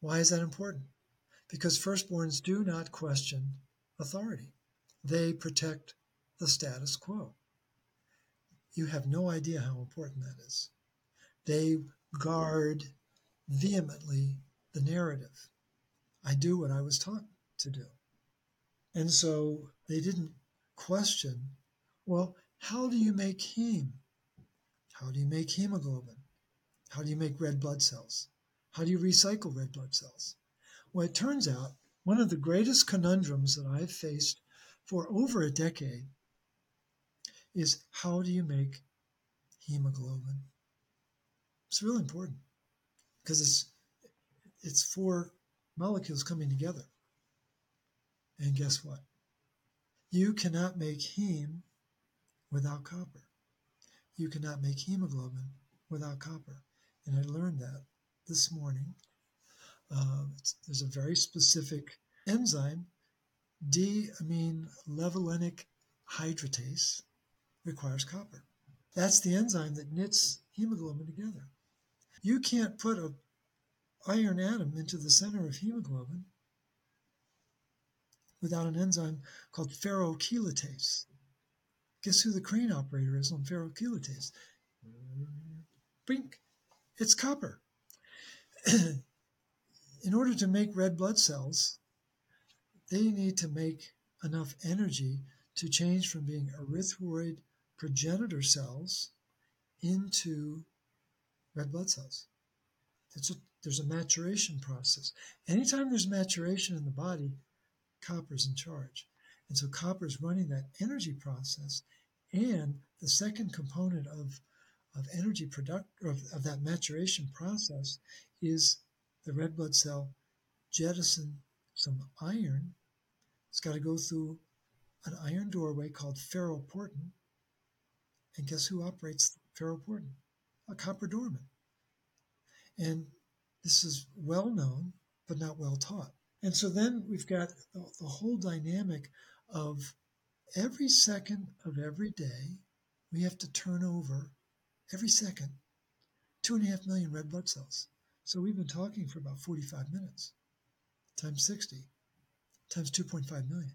Why is that important? Because firstborns do not question authority, they protect the status quo. You have no idea how important that is. They guard vehemently the narrative. I do what I was taught to do. And so they didn't question, well, how do you make heme? How do you make hemoglobin? How do you make red blood cells? How do you recycle red blood cells? Well, it turns out one of the greatest conundrums that I've faced for over a decade is how do you make hemoglobin? It's really important because it's it's four molecules coming together. And guess what? You cannot make heme without copper. You cannot make hemoglobin without copper. And I learned that this morning. Uh, there's a very specific enzyme, D-amine levulinic hydratase, requires copper. That's the enzyme that knits hemoglobin together. You can't put a iron atom into the center of hemoglobin without an enzyme called ferrochelatase. Guess who the crane operator is on ferrochelatase? Bink. It's copper. In order to make red blood cells, they need to make enough energy to change from being erythroid progenitor cells into red blood cells. A, there's a maturation process. Anytime there's maturation in the body, copper's in charge. And so copper is running that energy process. And the second component of, of energy product of, of that maturation process is the red blood cell jettison some iron. It's got to go through an iron doorway called ferroportin. And guess who operates ferroportin? A copper doorman. And this is well known, but not well taught. And so then we've got the, the whole dynamic of every second of every day, we have to turn over every second two and a half million red blood cells. So we've been talking for about 45 minutes times 60 times 2.5 million.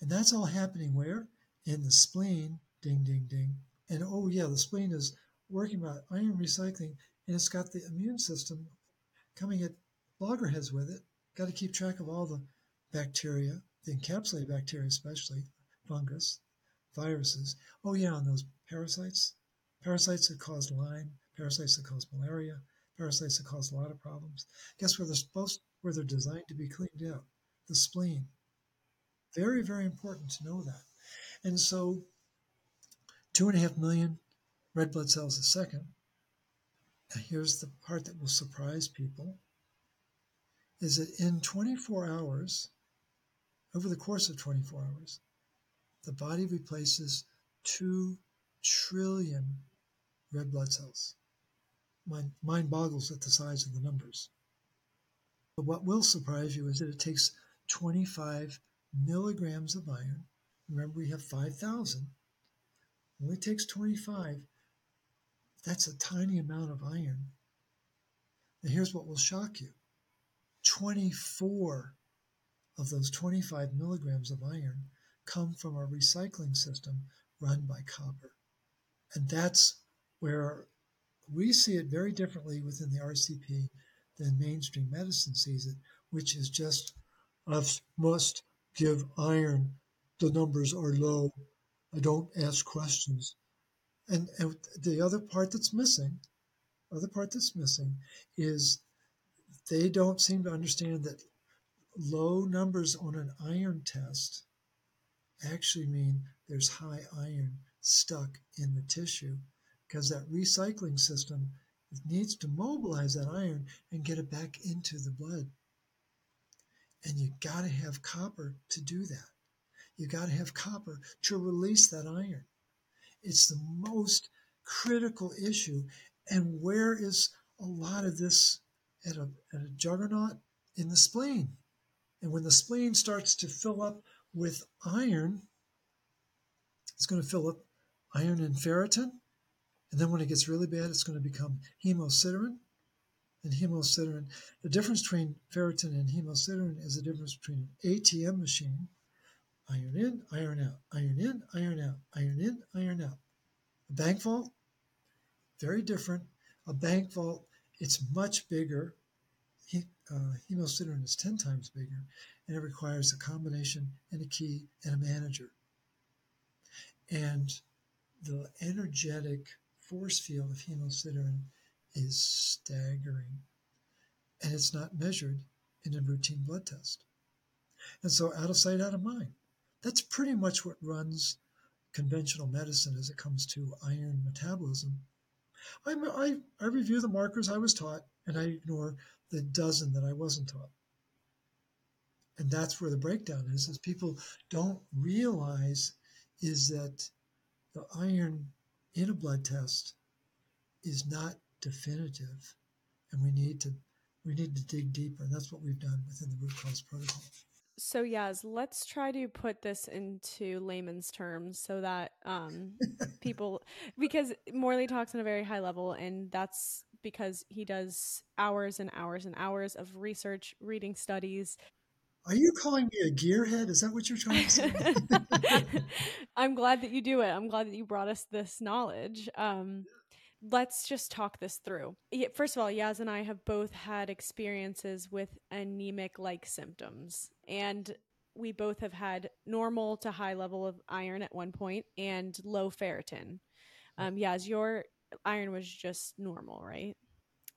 And that's all happening where? In the spleen, ding, ding, ding. And oh, yeah, the spleen is working about iron recycling and it's got the immune system coming at loggerheads with it. Got to keep track of all the bacteria, the encapsulated bacteria, especially fungus, viruses. Oh, yeah, and those parasites. Parasites that cause Lyme, parasites that cause malaria, parasites that cause a lot of problems. Guess where they're supposed, where they're designed to be cleaned out? The spleen. Very, very important to know that. And so, two and a half million red blood cells a second. Now, here's the part that will surprise people is that in 24 hours, over the course of 24 hours, the body replaces 2 trillion red blood cells. Mind, mind boggles at the size of the numbers. But what will surprise you is that it takes 25 milligrams of iron. Remember, we have 5,000. Only takes 25. That's a tiny amount of iron. And here's what will shock you 24 of those 25 milligrams of iron come from a recycling system run by copper. And that's where we see it very differently within the RCP than mainstream medicine sees it, which is just us must give iron. The numbers are low. I don't ask questions. And, and the other part that's missing, other part that's missing is they don't seem to understand that low numbers on an iron test actually mean there's high iron stuck in the tissue because that recycling system needs to mobilize that iron and get it back into the blood. And you got to have copper to do that. You got to have copper to release that iron. It's the most critical issue. And where is a lot of this at a, at a juggernaut? In the spleen. And when the spleen starts to fill up with iron, it's going to fill up iron and ferritin. And then when it gets really bad, it's going to become hemosiderin and hemosiderin. The difference between ferritin and hemosiderin is the difference between an ATM machine, iron in, iron out, iron in, iron out, iron in, iron out. A bank vault, very different. A bank vault, it's much bigger. Uh, hemosiderin is 10 times bigger, and it requires a combination and a key and a manager. And the energetic force field of hemosiderin is staggering. And it's not measured in a routine blood test. And so, out of sight, out of mind. That's pretty much what runs conventional medicine as it comes to iron metabolism. I, I, I review the markers I was taught and I ignore the dozen that I wasn't taught. And that's where the breakdown is, is people don't realize is that the iron in a blood test is not definitive, and we need to we need to dig deeper, and that's what we've done within the root cause protocol. So Yaz, let's try to put this into layman's terms so that um, people, because Morley talks on a very high level, and that's because he does hours and hours and hours of research, reading studies. Are you calling me a gearhead? Is that what you're trying to say? I'm glad that you do it. I'm glad that you brought us this knowledge. Um, let's just talk this through. First of all, Yaz and I have both had experiences with anemic like symptoms. And we both have had normal to high level of iron at one point and low ferritin. Um, Yaz, your iron was just normal, right?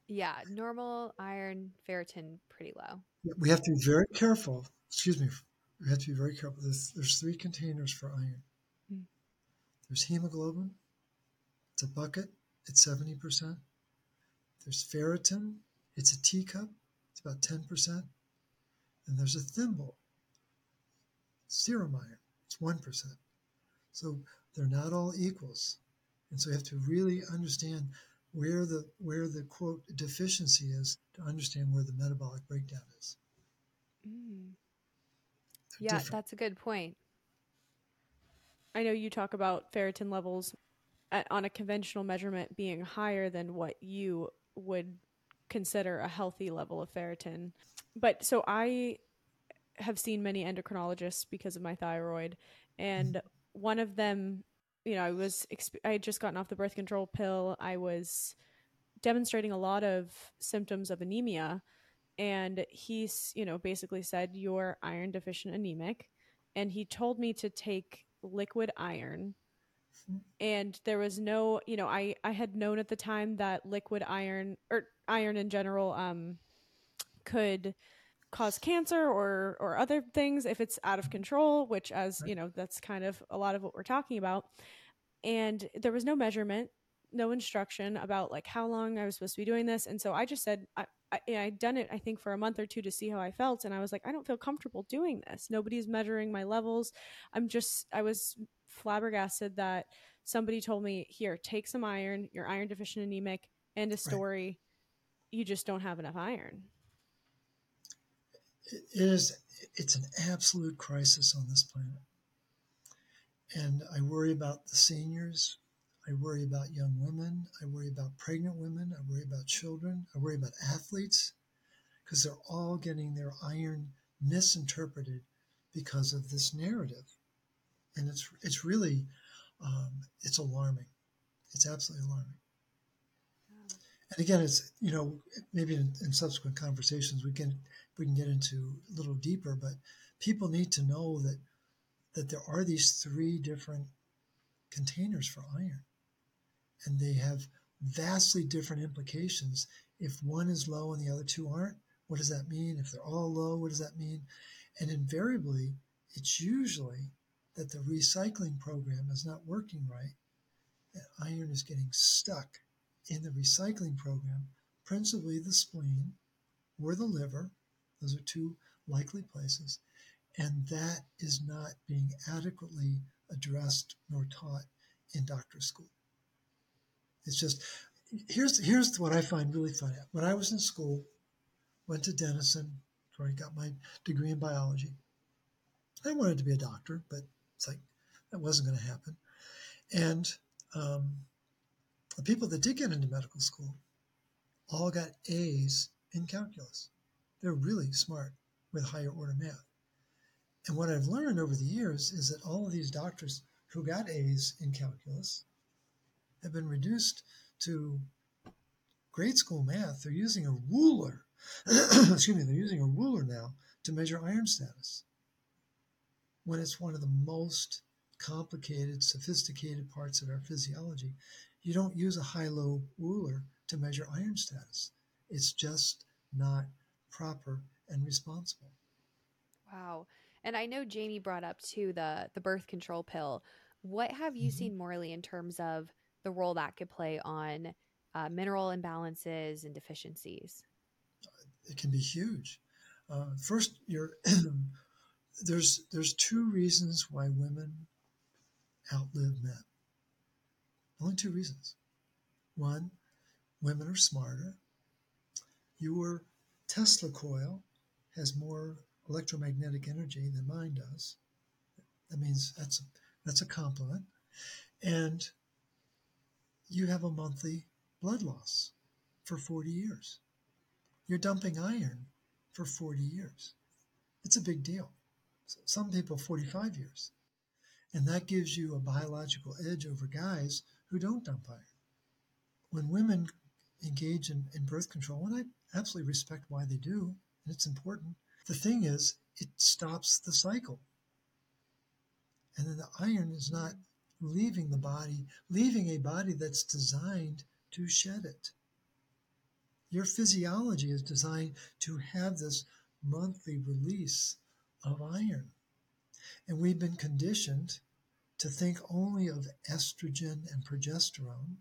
Yeah, normal iron, ferritin pretty low. We have to be very careful. Excuse me. We have to be very careful. There's, there's three containers for iron. Mm. There's hemoglobin. It's a bucket it's 70%. There's ferritin, it's a teacup, it's about 10%. And there's a thimble, serum iron, it's 1%. So they're not all equals. And so you have to really understand where the where the quote deficiency is to understand where the metabolic breakdown is. Mm. Yeah, different. that's a good point. I know you talk about ferritin levels at, on a conventional measurement being higher than what you would consider a healthy level of ferritin. But so I have seen many endocrinologists because of my thyroid, and one of them, you know, I was I had just gotten off the birth control pill. I was demonstrating a lot of symptoms of anemia, and he's you know basically said you're iron deficient anemic, and he told me to take liquid iron and there was no you know i i had known at the time that liquid iron or iron in general um could cause cancer or or other things if it's out of control which as you know that's kind of a lot of what we're talking about and there was no measurement no instruction about like how long i was supposed to be doing this and so i just said I, I, I'd done it, I think, for a month or two to see how I felt. And I was like, I don't feel comfortable doing this. Nobody's measuring my levels. I'm just, I was flabbergasted that somebody told me, here, take some iron. You're iron deficient anemic. End of story. Right. You just don't have enough iron. It is, it's an absolute crisis on this planet. And I worry about the seniors. I worry about young women. I worry about pregnant women. I worry about children. I worry about athletes because they're all getting their iron misinterpreted because of this narrative and it's it's really um, it's alarming. It's absolutely alarming. And again, it's you know maybe in, in, subsequent conversations we can we can get into a little deeper, but people need to know that that there are these three different containers for iron, and they have vastly different implications. If one is low and the other two aren't, what does that mean? If they're all low, what does that mean? And invariably, it's usually that the recycling program is not working right, iron is getting stuck in the recycling program, principally the spleen or the liver. Those are two likely places. And that is not being adequately addressed nor taught in doctor school. It's just here's here's what I find really funny. When I was in school, went to Denison, where I got my degree in biology. I wanted to be a doctor, but it's like that wasn't going to happen. And um, the people that did get into medical school all got A's in calculus. They're really smart with higher order math. And what I've learned over the years is that all of these doctors who got A's in calculus have been reduced to grade school math. They're using a ruler. Excuse me, they're using a ruler now to measure iron status when it's one of the most complicated, sophisticated parts of our physiology. You don't use a high low ruler to measure iron status. It's just not proper and responsible. Wow. And I know Jamie brought up too the the birth control pill. What have you mm-hmm. seen Morley in terms of the role that could play on uh, mineral imbalances and deficiencies? It can be huge. Uh, first, you're there's there's two reasons why women outlive men. Only two reasons. One, women are smarter. Your Tesla coil has more electromagnetic energy than mine does. That means that's a, that's a compliment. And you have a monthly blood loss for 40 years. You're dumping iron for 40 years. It's a big deal. Some people, 45 years. And that gives you a biological edge over guys who don't dump iron. When women engage in, in birth control, and I absolutely respect why they do, and it's important, the thing is, it stops the cycle. And then the iron is not leaving the body, leaving a body that's designed to shed it. Your physiology is designed to have this monthly release of iron. And we've been conditioned to think only of estrogen and progesterone,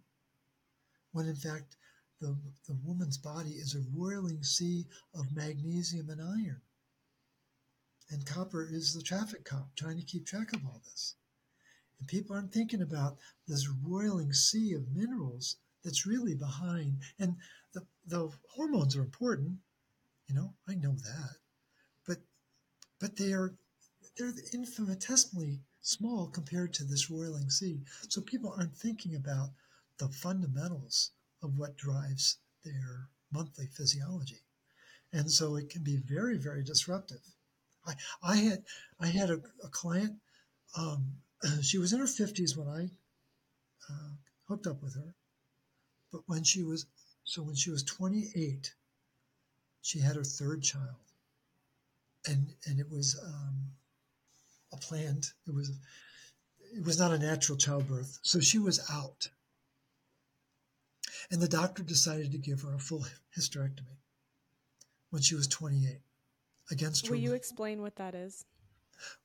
when in fact the, the woman's body is a roiling sea of magnesium and iron. And copper is the traffic cop trying to keep track of all this. And people aren't thinking about this roiling sea of minerals that's really behind. And the, the hormones are important, you know, I know that. But they are they're infinitesimally small compared to this roiling sea. So people aren't thinking about the fundamentals of what drives their monthly physiology. And so it can be very, very disruptive. I, I had I had a, a client. Um, she was in her fifties when I uh, hooked up with her, but when she was so when she was 28, she had her third child, and and it was um, a planned. It was it was not a natural childbirth, so she was out. And the doctor decided to give her a full hysterectomy when she was 28 against Will her. you explain what that is?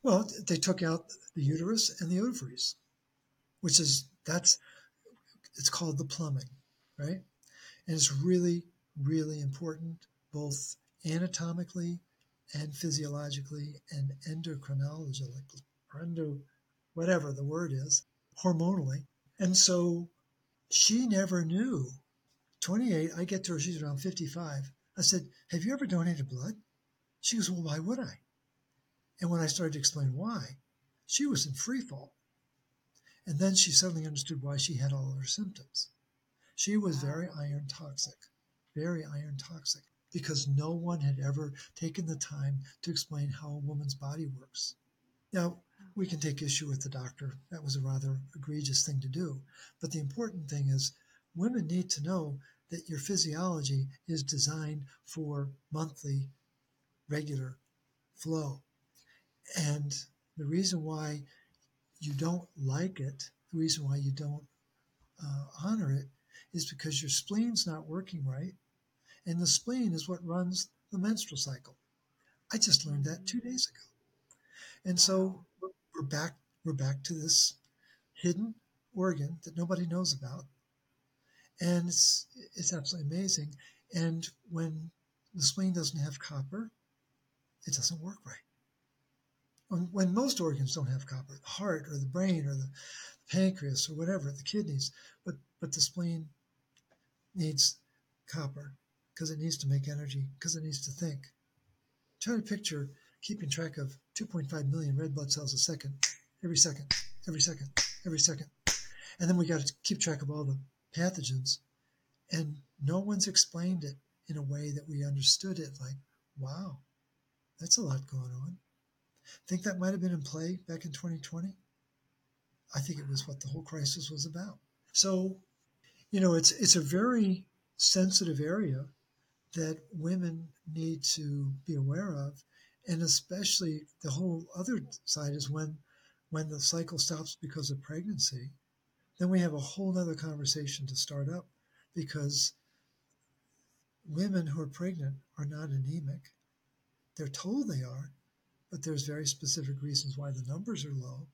Well, they took out the uterus and the ovaries, which is that's it's called the plumbing, right? And it's really, really important both anatomically and physiologically and endocrinologically, or endo, whatever the word is, hormonally. And so she never knew. 28, I get to her, she's around 55. I said, Have you ever donated blood? She goes, Well, why would I? And when I started to explain why, she was in free fall. And then she suddenly understood why she had all her symptoms. She was very iron toxic, very iron toxic, because no one had ever taken the time to explain how a woman's body works. Now, we can take issue with the doctor. That was a rather egregious thing to do. But the important thing is women need to know that your physiology is designed for monthly, regular flow. And the reason why you don't like it, the reason why you don't uh, honor it, is because your spleen's not working right. And the spleen is what runs the menstrual cycle. I just learned that two days ago. And so we're back we're back to this hidden organ that nobody knows about. And it's it's absolutely amazing. And when the spleen doesn't have copper, it doesn't work right. When, when most organs don't have copper, the heart or the brain or the pancreas or whatever, the kidneys, but but the spleen needs copper because it needs to make energy, because it needs to think. Try to picture keeping track of 2.5 million red blood cells a second, every second, every second, every second. And then we got to keep track of all the pathogens. And no one's explained it in a way that we understood it like, wow, that's a lot going on. Think that might have been in play back in 2020? I think it was what the whole crisis was about. So, you know, it's it's a very sensitive area that women need to be aware of and especially the whole other side is when when the cycle stops because of pregnancy then we have a whole other conversation to start up because women who are pregnant are not anemic. They're told they are but there's very specific reasons why the numbers are low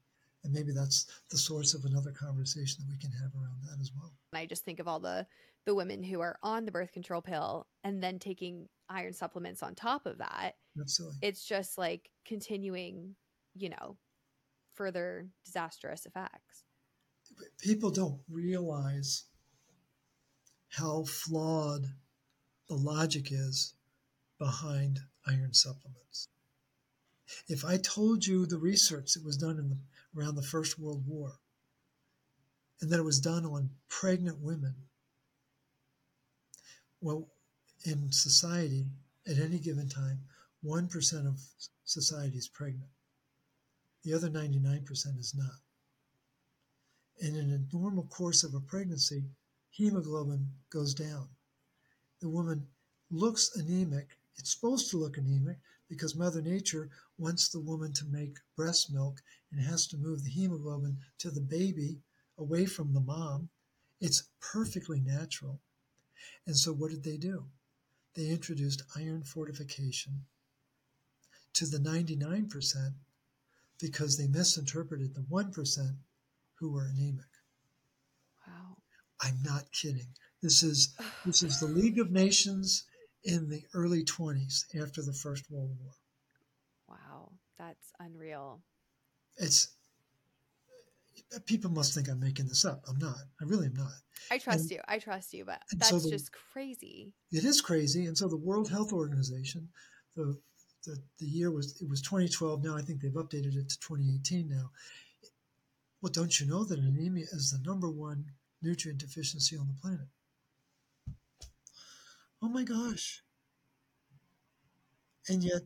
and maybe that's the source of another conversation that we can have around that as well. I just think of all the the women who are on the birth control pill and then taking iron supplements on top of that. Absolutely. it's just like continuing you know further disastrous effects. People don't realize how flawed the logic is behind iron supplements. If i told you the research that was done in the, around the first world war and that it was done on pregnant women Well, in society, at any given time, 1% of society is pregnant. The other 99% is not. And in a normal course of a pregnancy, hemoglobin goes down. The woman looks anemic. It's supposed to look anemic because Mother Nature wants the woman to make breast milk and has to move the hemoglobin to the baby away from the mom. It's perfectly natural. And so, what did they do? They introduced iron fortification to the 99% because they misinterpreted the 1% who were anemic. Wow. I'm not kidding. This is this is the League of Nations in the early 20s after the First World War. Wow, that's unreal. It's people must think I'm making this up. I'm not. I really am not. I trust and, you. I trust you, but that's so the, just crazy. It is crazy. And so the World Health Organization, the, the the year was it was 2012. Now I think they've updated it to 2018 now. Well, don't you know that anemia is the number one nutrient deficiency on the planet? Oh my gosh. And yet,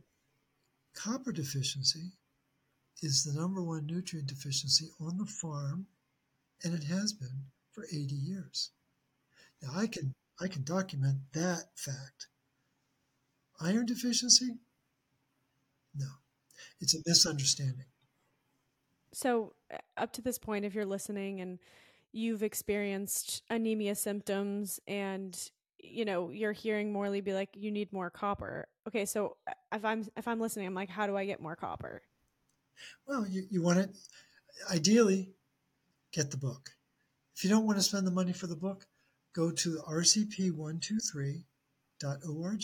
copper deficiency is the number one nutrient deficiency on the farm, and it has been for 80 years. Now I can I can document that fact. Iron deficiency? No. It's a misunderstanding. So, uh, up to this point, if you're listening and you've experienced anemia symptoms and you know you're hearing Morley be like, "You need more copper." Okay, so uh, if I'm if I'm listening, I'm like, "How do I get more copper?" Well, you, you want it ideally get the book. If you don't want to spend the money for the book, go to rcp123.org,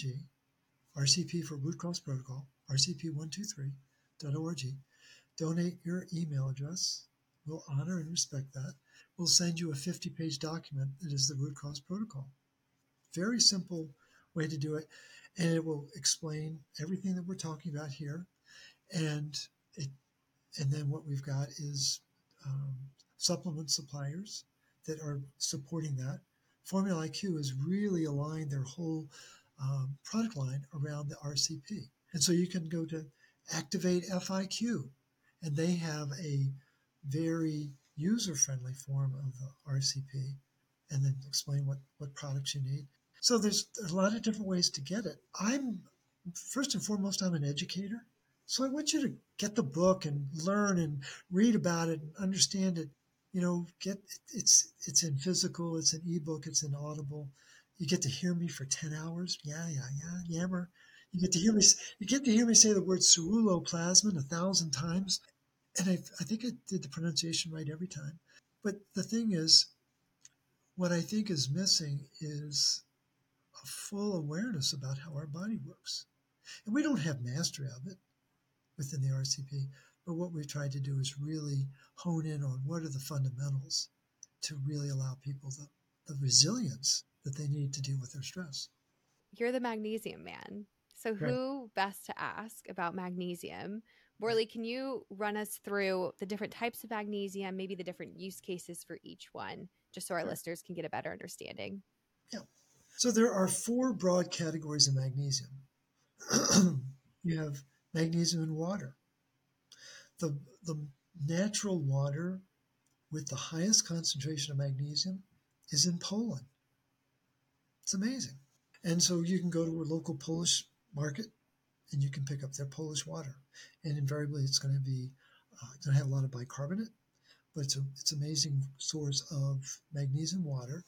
RCP for root cause protocol, rcp123.org. Donate your email address. We'll honor and respect that. We'll send you a 50 page document that is the root cause protocol. Very simple way to do it. And it will explain everything that we're talking about here. And it, and then what we've got is um, supplement suppliers that are supporting that. Formula IQ has really aligned their whole um, product line around the RCP. And so you can go to Activate FIQ, and they have a very user friendly form of the RCP and then explain what, what products you need. So there's a lot of different ways to get it. I'm, first and foremost, I'm an educator. So I want you to get the book and learn and read about it and understand it you know, get it's it's in physical, it's an ebook, it's in Audible. You get to hear me for ten hours. Yeah, yeah, yeah, yammer. You get to hear me. You get to hear me say the word ceruloplasmin a thousand times, and I, I think I did the pronunciation right every time. But the thing is, what I think is missing is a full awareness about how our body works, and we don't have mastery of it within the RCP. But what we've tried to do is really hone in on what are the fundamentals to really allow people the, the resilience that they need to deal with their stress. You're the magnesium man. So, who right. best to ask about magnesium? Morley, can you run us through the different types of magnesium, maybe the different use cases for each one, just so our right. listeners can get a better understanding? Yeah. So, there are four broad categories of magnesium. you have magnesium in water, the, the natural water with the highest concentration of magnesium is in Poland. It's amazing. And so you can go to a local Polish market and you can pick up their Polish water. And invariably, it's going to be uh, going to have a lot of bicarbonate, but it's a it's amazing source of magnesium water.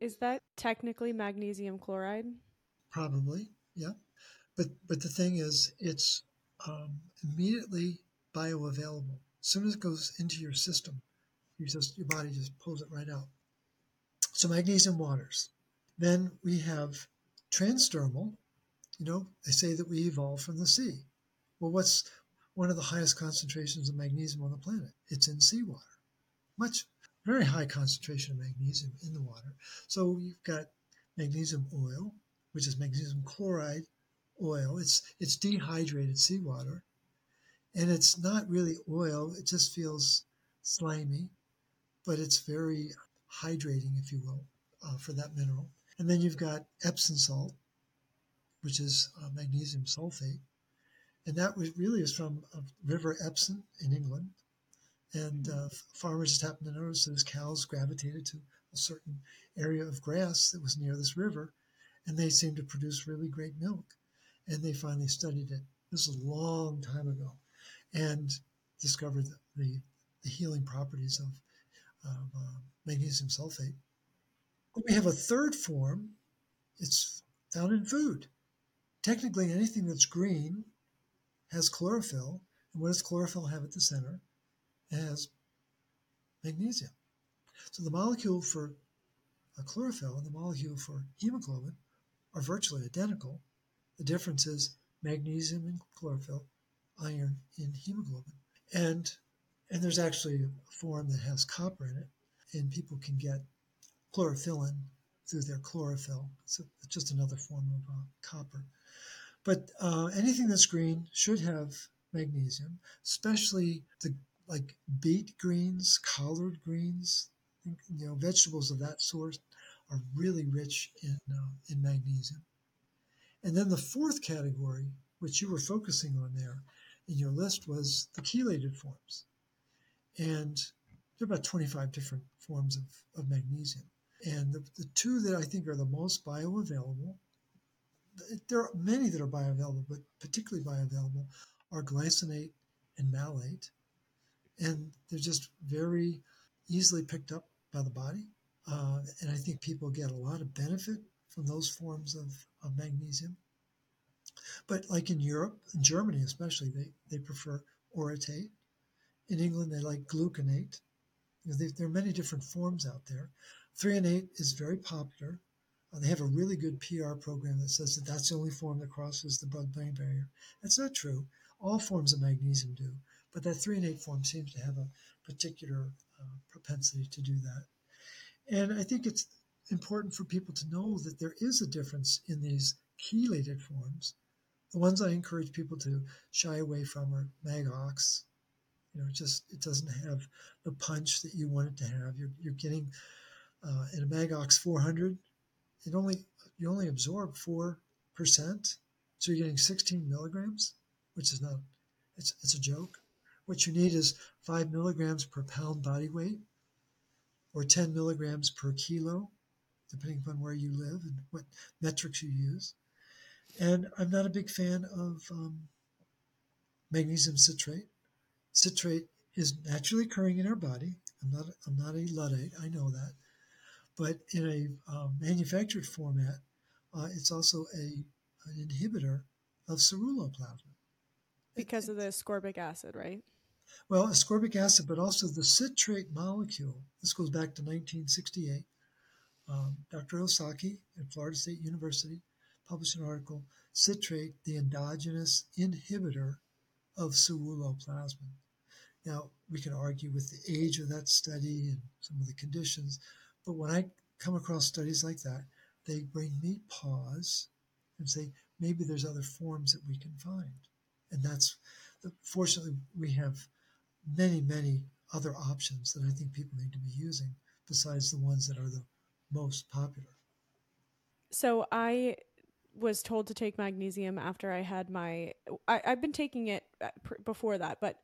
Is that technically magnesium chloride? Probably, yeah. But but the thing is, it's um, immediately bioavailable. As soon as it goes into your system, you just your body just pulls it right out. So magnesium waters. Then we have transdermal. You know, they say that we evolved from the sea. Well, what's one of the highest concentrations of magnesium on the planet? It's in seawater. Much, very high concentration of magnesium in the water. So you've got magnesium oil, which is magnesium chloride oil. It's it's dehydrated seawater and it's not really oil, it just feels slimy, but it's very hydrating, if you will, uh, for that mineral. And then you've got Epsom salt, which is uh, magnesium sulfate. And that was really is from a River Epsom in England. And uh, farmers just happened to notice that his cows gravitated to a certain area of grass that was near this river, and they seemed to produce really great milk. And they finally studied it. This is a long time ago, and discovered the, the healing properties of, of uh, magnesium sulfate. We have a third form. It's found in food. Technically, anything that's green has chlorophyll. And what does chlorophyll have at the center? Has magnesium. So the molecule for chlorophyll and the molecule for hemoglobin are virtually identical. The difference is magnesium in chlorophyll, iron in hemoglobin. And and there's actually a form that has copper in it, and people can get chlorophyllin through their chlorophyll. So it's just another form of uh, copper. But uh, anything that's green should have magnesium, especially the like beet greens, collard greens, you know, vegetables of that sort are really rich in uh, in magnesium. And then the fourth category, which you were focusing on there in your list, was the chelated forms. And there are about 25 different forms of, of magnesium. And the, the two that I think are the most bioavailable, there are many that are bioavailable, but particularly bioavailable, are glycinate and malate. And they're just very easily picked up by the body. Uh, and I think people get a lot of benefit from those forms of, of magnesium. But like in Europe, in Germany especially, they, they prefer orotate. In England, they like gluconate. You know, they, there are many different forms out there. Threonate is very popular. Uh, they have a really good PR program that says that that's the only form that crosses the blood-brain barrier. That's not true. All forms of magnesium do, but that threonate form seems to have a particular uh, propensity to do that. And I think it's important for people to know that there is a difference in these chelated forms. The ones I encourage people to shy away from are Magox. You know, it just it doesn't have the punch that you want it to have. You're, you're getting uh, in a Magox 400, it only you only absorb four percent, so you're getting 16 milligrams, which is not it's it's a joke. What you need is five milligrams per pound body weight, or 10 milligrams per kilo, depending upon where you live and what metrics you use. And I'm not a big fan of um, magnesium citrate. Citrate is naturally occurring in our body. I'm not I'm not a luddite. I know that but in a um, manufactured format, uh, it's also a an inhibitor of ceruloplasmin. Because of the ascorbic acid, right? Well, ascorbic acid, but also the citrate molecule. This goes back to 1968. Um, Dr. Osaki at Florida State University published an article, Citrate, the endogenous inhibitor of ceruloplasmin. Now, we can argue with the age of that study and some of the conditions, but when I come across studies like that, they bring me pause and say, maybe there's other forms that we can find. And that's, fortunately, we have many, many other options that I think people need to be using besides the ones that are the most popular. So I was told to take magnesium after I had my. I, have been taking it uh, before that, but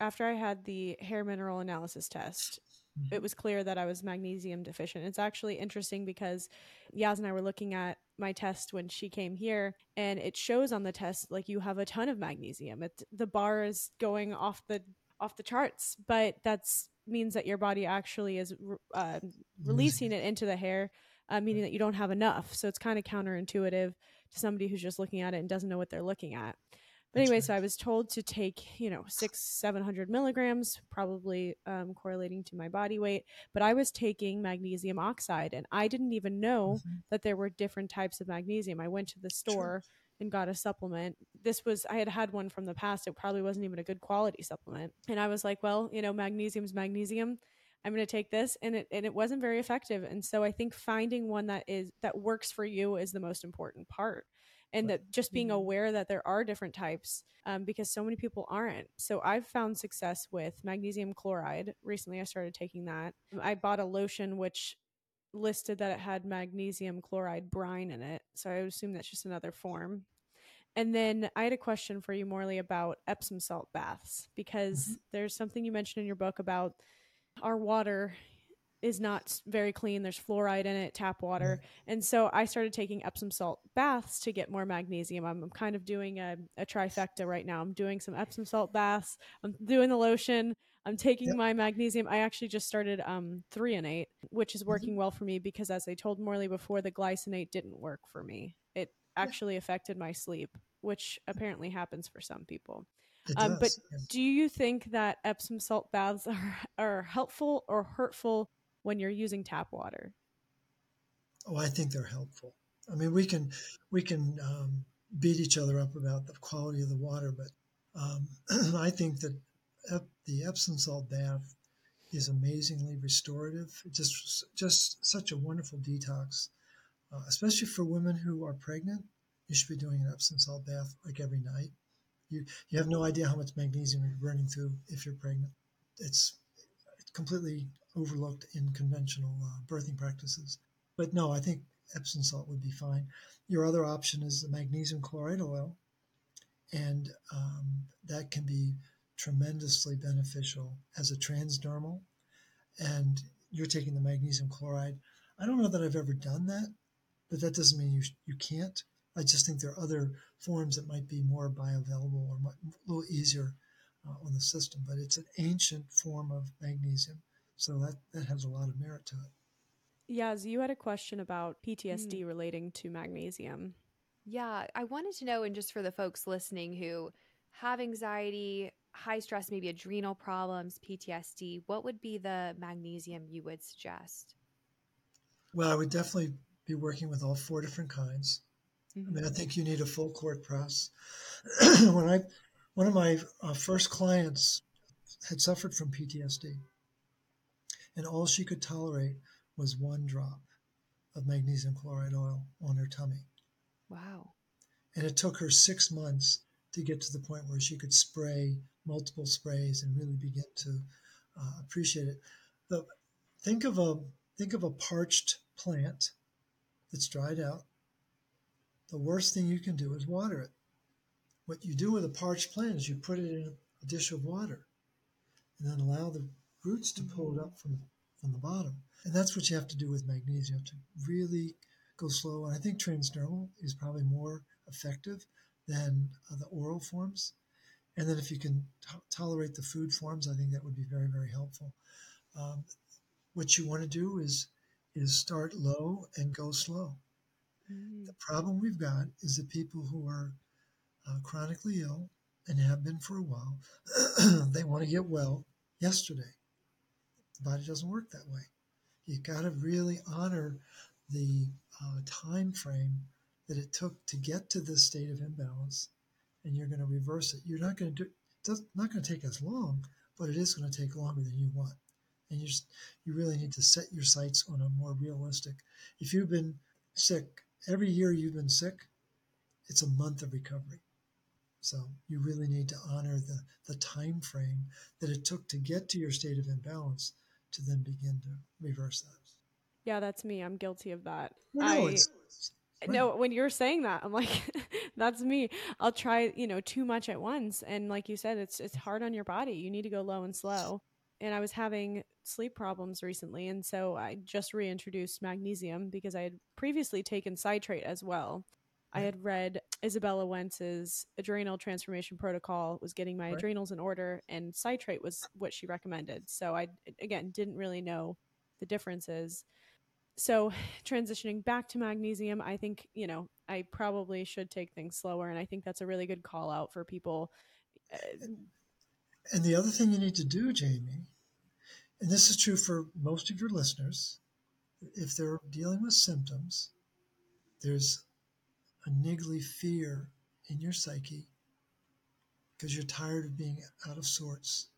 after I had the hair mineral analysis test, it was clear that I was magnesium deficient. It's actually interesting because Yaz and I were looking at my test when she came here, and it shows on the test like you have a ton of magnesium. It the bar is going off the off the charts, but that's means that your body actually is uh, releasing it into the hair, uh, meaning that you don't have enough. So it's kind of counterintuitive to somebody who's just looking at it and doesn't know what they're looking at. But anyway, right. so I was told to take, you know, six, 700 milligrams, probably um, correlating to my body weight. But I was taking magnesium oxide, and I didn't even know mm-hmm. that there were different types of magnesium. I went to the store. And got a supplement. This was, I had had one from the past. It probably wasn't even a good quality supplement. And I was like, well, you know, magnesium's magnesium. I'm going to take this and it and it wasn't very effective and so I think finding one that is that works for you is the most important part and that just being mm-hmm. aware that there are different types um, because so many people aren't. So I've found success with magnesium chloride. Recently, I started taking that. I bought a lotion which listed that it had magnesium chloride brine in it. So I would assume that's just another form. And then I had a question for you, Morley, about Epsom salt baths, because mm-hmm. there's something you mentioned in your book about our water is not very clean. There's fluoride in it, tap water. And so I started taking Epsom salt baths to get more magnesium. I'm, I'm kind of doing a, a, trifecta right now. I'm doing some Epsom salt baths, I'm doing the lotion, I'm taking yep. my magnesium. I actually just started um, threonate, which is mm-hmm. working mm-hmm. well for me because, as I told Morley before, the glycinate didn't work for me. It actually affected my sleep, which apparently happens for some people. Um, but do you think that Epsom salt baths are, are helpful or hurtful when you're using tap water? Oh, I think they're helpful. I mean, we can we can um, beat each other up about the quality of the water, but um, I think that the Epsom salt bath is amazingly restorative. Just just such a wonderful detox, uh, especially for women who are pregnant. You should be doing an Epsom salt bath like every night. You you have no idea how much magnesium you're burning through if you're pregnant. It's completely overlooked in conventional uh, birthing practices. But no, I think Epsom salt would be fine. Your other option is the magnesium chloride oil, and um, that can be tremendously beneficial as a transdermal. And you're taking the magnesium chloride. I don't know that I've ever done that, but that doesn't mean you you can't. I just think there are other forms that might be more bioavailable or a little easier uh, on the system. But it's an ancient form of magnesium so that, that has a lot of merit to it. Yaz, you had a question about PTSD mm. relating to magnesium. Yeah, I wanted to know, and just for the folks listening who have anxiety, high stress, maybe adrenal problems, PTSD, what would be the magnesium you would suggest? Well, I would definitely be working with all four different kinds. Mm-hmm. I mean, I mm-hmm. think you need a full court press. when I, one of my uh, first clients had suffered from PTSD, and all she could tolerate was one drop of magnesium chloride oil on her tummy. Wow. And it took her six months to get to the point where she could spray multiple sprays and really begin to uh, appreciate it. But think of a think of a parched plant that's dried out. The worst thing you can do is water it. What you do with a parched plant is you put it in a dish of water and then allow the roots to pull it up from, from the bottom. And that's what you have to do with magnesium You have to really go slow. And I think transdermal is probably more effective than uh, the oral forms. And then if you can t- tolerate the food forms, I think that would be very, very helpful. Um, what you want to do is is start low and go slow. Mm. The problem we've got is that people who are uh, chronically ill and have been for a while, they want to get well yesterday. The body doesn't work that way. You've got to really honor the uh, time frame that it took to get to this state of imbalance, and you're going to reverse it. You're not going to do. It's not going to take as long, but it is going to take longer than you want. And you just, you really need to set your sights on a more realistic. If you've been sick every year, you've been sick. It's a month of recovery. So you really need to honor the, the time frame that it took to get to your state of imbalance to then begin to reverse that. Yeah, that's me. I'm guilty of that. Well, no, I, it's, no, when you're saying that, I'm like, that's me. I'll try, you know, too much at once, and like you said, it's it's hard on your body. You need to go low and slow. And I was having sleep problems recently, and so I just reintroduced magnesium because I had previously taken citrate as well. I had read Izabella Wentz's adrenal transformation protocol, was getting my right. adrenals in order, and citrate was what she recommended. So I, again, didn't really know the differences. So transitioning back to magnesium, I think, you know, I probably should take things slower. And I think that's a really good call out for people. Uh, and the other thing you need to do, Jamie, and this is true for most of your listeners, if they're dealing with symptoms, there's a niggly fear in your psyche because you're tired of being out of sorts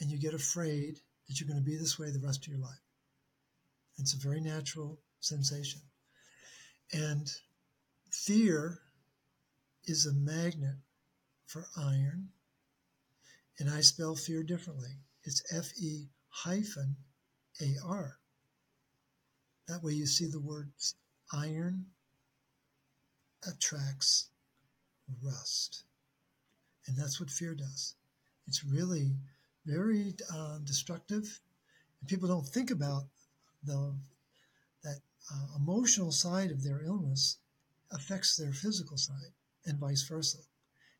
and you get afraid that you're going to be this way the rest of your life. It's a very natural sensation. And fear is a magnet for iron. And I spell fear differently. It's F E hyphen A R. That way you see the words iron attracts rust. And that's what fear does. It's really very uh, destructive. And people don't think about the that uh, emotional side of their illness affects their physical side and vice versa.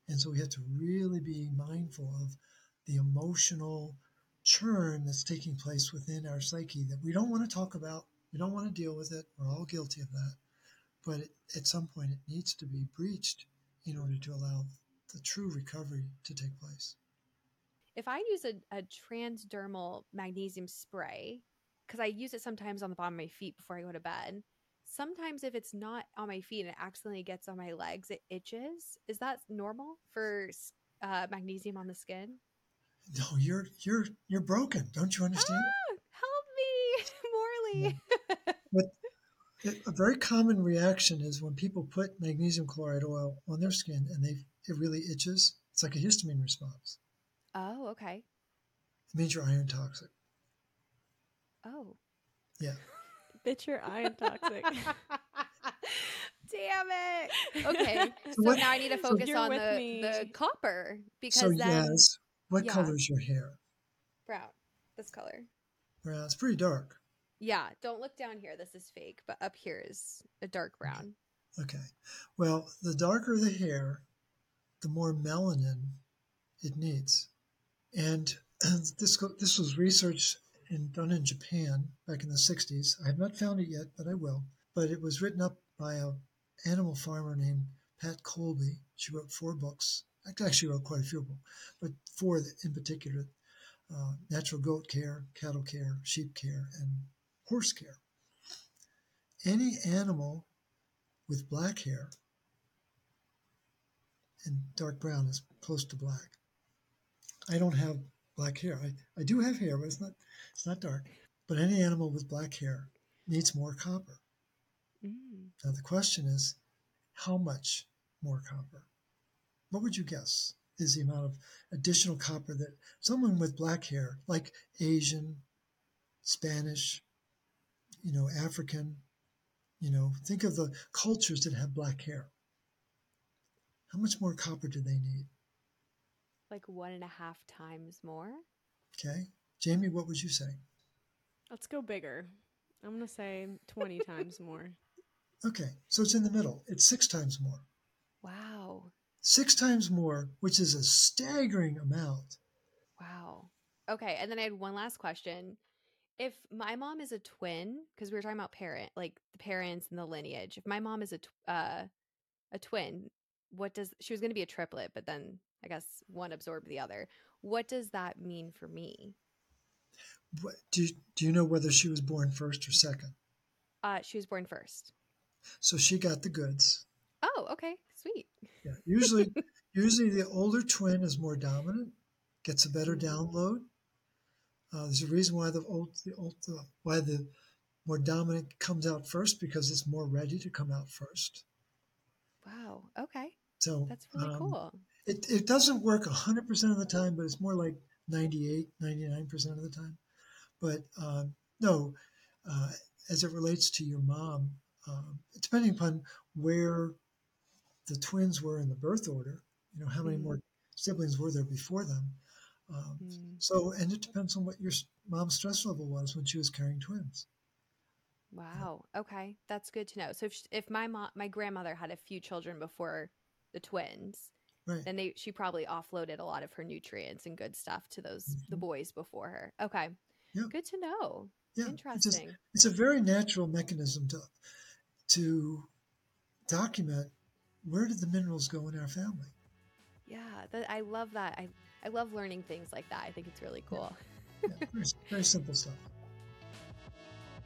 And so we have to really be mindful of the emotional churn that's taking place within our psyche that we don't want to talk about. We don't want to deal with it. We're all guilty of that. But at some point, it needs to be breached in order to allow the true recovery to take place. If I use a, a transdermal magnesium spray, because I use it sometimes on the bottom of my feet before I go to bed, sometimes if it's not on my feet and it accidentally gets on my legs, it itches. Is that normal for uh, magnesium on the skin? No, you're you're you're broken. Don't you understand? Ah, help me, Morley. Yeah. but a very common reaction is when people put magnesium chloride oil on their skin and they it really itches. It's like a histamine response. Oh, okay. It means you're iron toxic. Oh. Yeah. Bitch, you're iron toxic. Damn it. Okay. So So, what- now I need to focus you're on the, the copper because So then yes, what yeah. color is your hair? brown. This color. Brown. It's pretty dark. Yeah. Don't look down here. This is fake, but up here is a dark brown. Okay. Well, the darker the hair, the more melanin it needs. And this this was research in, done in Japan back in the 60s. I have not found it yet, but I will. But it was written up by a animal farmer named Pat Coleby. She wrote four books. Actually, wrote quite a few books, but four in particular: uh, natural goat care, cattle care, sheep care, and horse care. Any animal with black hair, and dark brown is close to black. I don't have black hair. I, I do have hair, but it's not it's not dark. But any animal with black hair needs more copper. Mm. Now the question is, how much more copper? What would you guess is the amount of additional copper that someone with black hair, like Asian, Spanish, you know, African, you know, think of the cultures that have black hair. How much more copper do they need? Like one and a half times more. Okay. Jamie, what would you say? Let's go bigger. I'm gonna say 20 times more. Okay. So it's in the middle. It's six times more. Wow. Six times more, which is a staggering amount. Wow. Okay. And then I had one last question. If my mom is a twin, because we were talking about parent, like the parents and the lineage. If my mom is a tw- uh, a twin, what does she was going to be a triplet, but then I guess one absorbed the other. What does that mean for me? Do, you, do you know whether she was born first or second? Uh, she was born first. So she got the goods. Oh, okay, sweet. Yeah. Usually, usually the older twin is more dominant, gets a better download. Uh, there's a reason why the old, the old, uh, why the more dominant comes out first because it's more ready to come out first. Wow. Okay, So that's really um, cool. It, it doesn't work 100% of the time, but it's more like 98, 99% of the time. But um, no, uh, as it relates to your mom, um, depending upon where the twins were in the birth order, you know, how many Mhm. more siblings were there before them. Um, Mm, so, and it depends on what your mom's stress level was when she was carrying twins. Wow. Okay, that's good to know. So if if my mom, my grandmother had a few children before the twins, Right. then they she probably offloaded a lot of her nutrients and good stuff to those the Mhm. boys before her. Okay. Yeah. Good to know. Yeah. It's, just, Interesting. it's a very natural mechanism to, to document where did the minerals go in our family. Yeah, that, I love that. I I love learning things like that. I think it's really cool. Yeah, very, very simple stuff.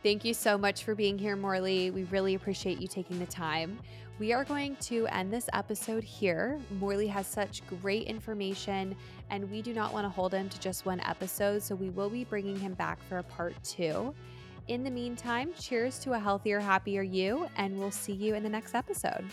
Thank you so much for being here, Morley. We really appreciate you taking the time. We are going to end this episode here. Morley has such great information, and we do not want to hold him to just one episode, so we will be bringing him back for a part two. In the meantime, cheers to a healthier, happier you, and we'll see you in the next episode.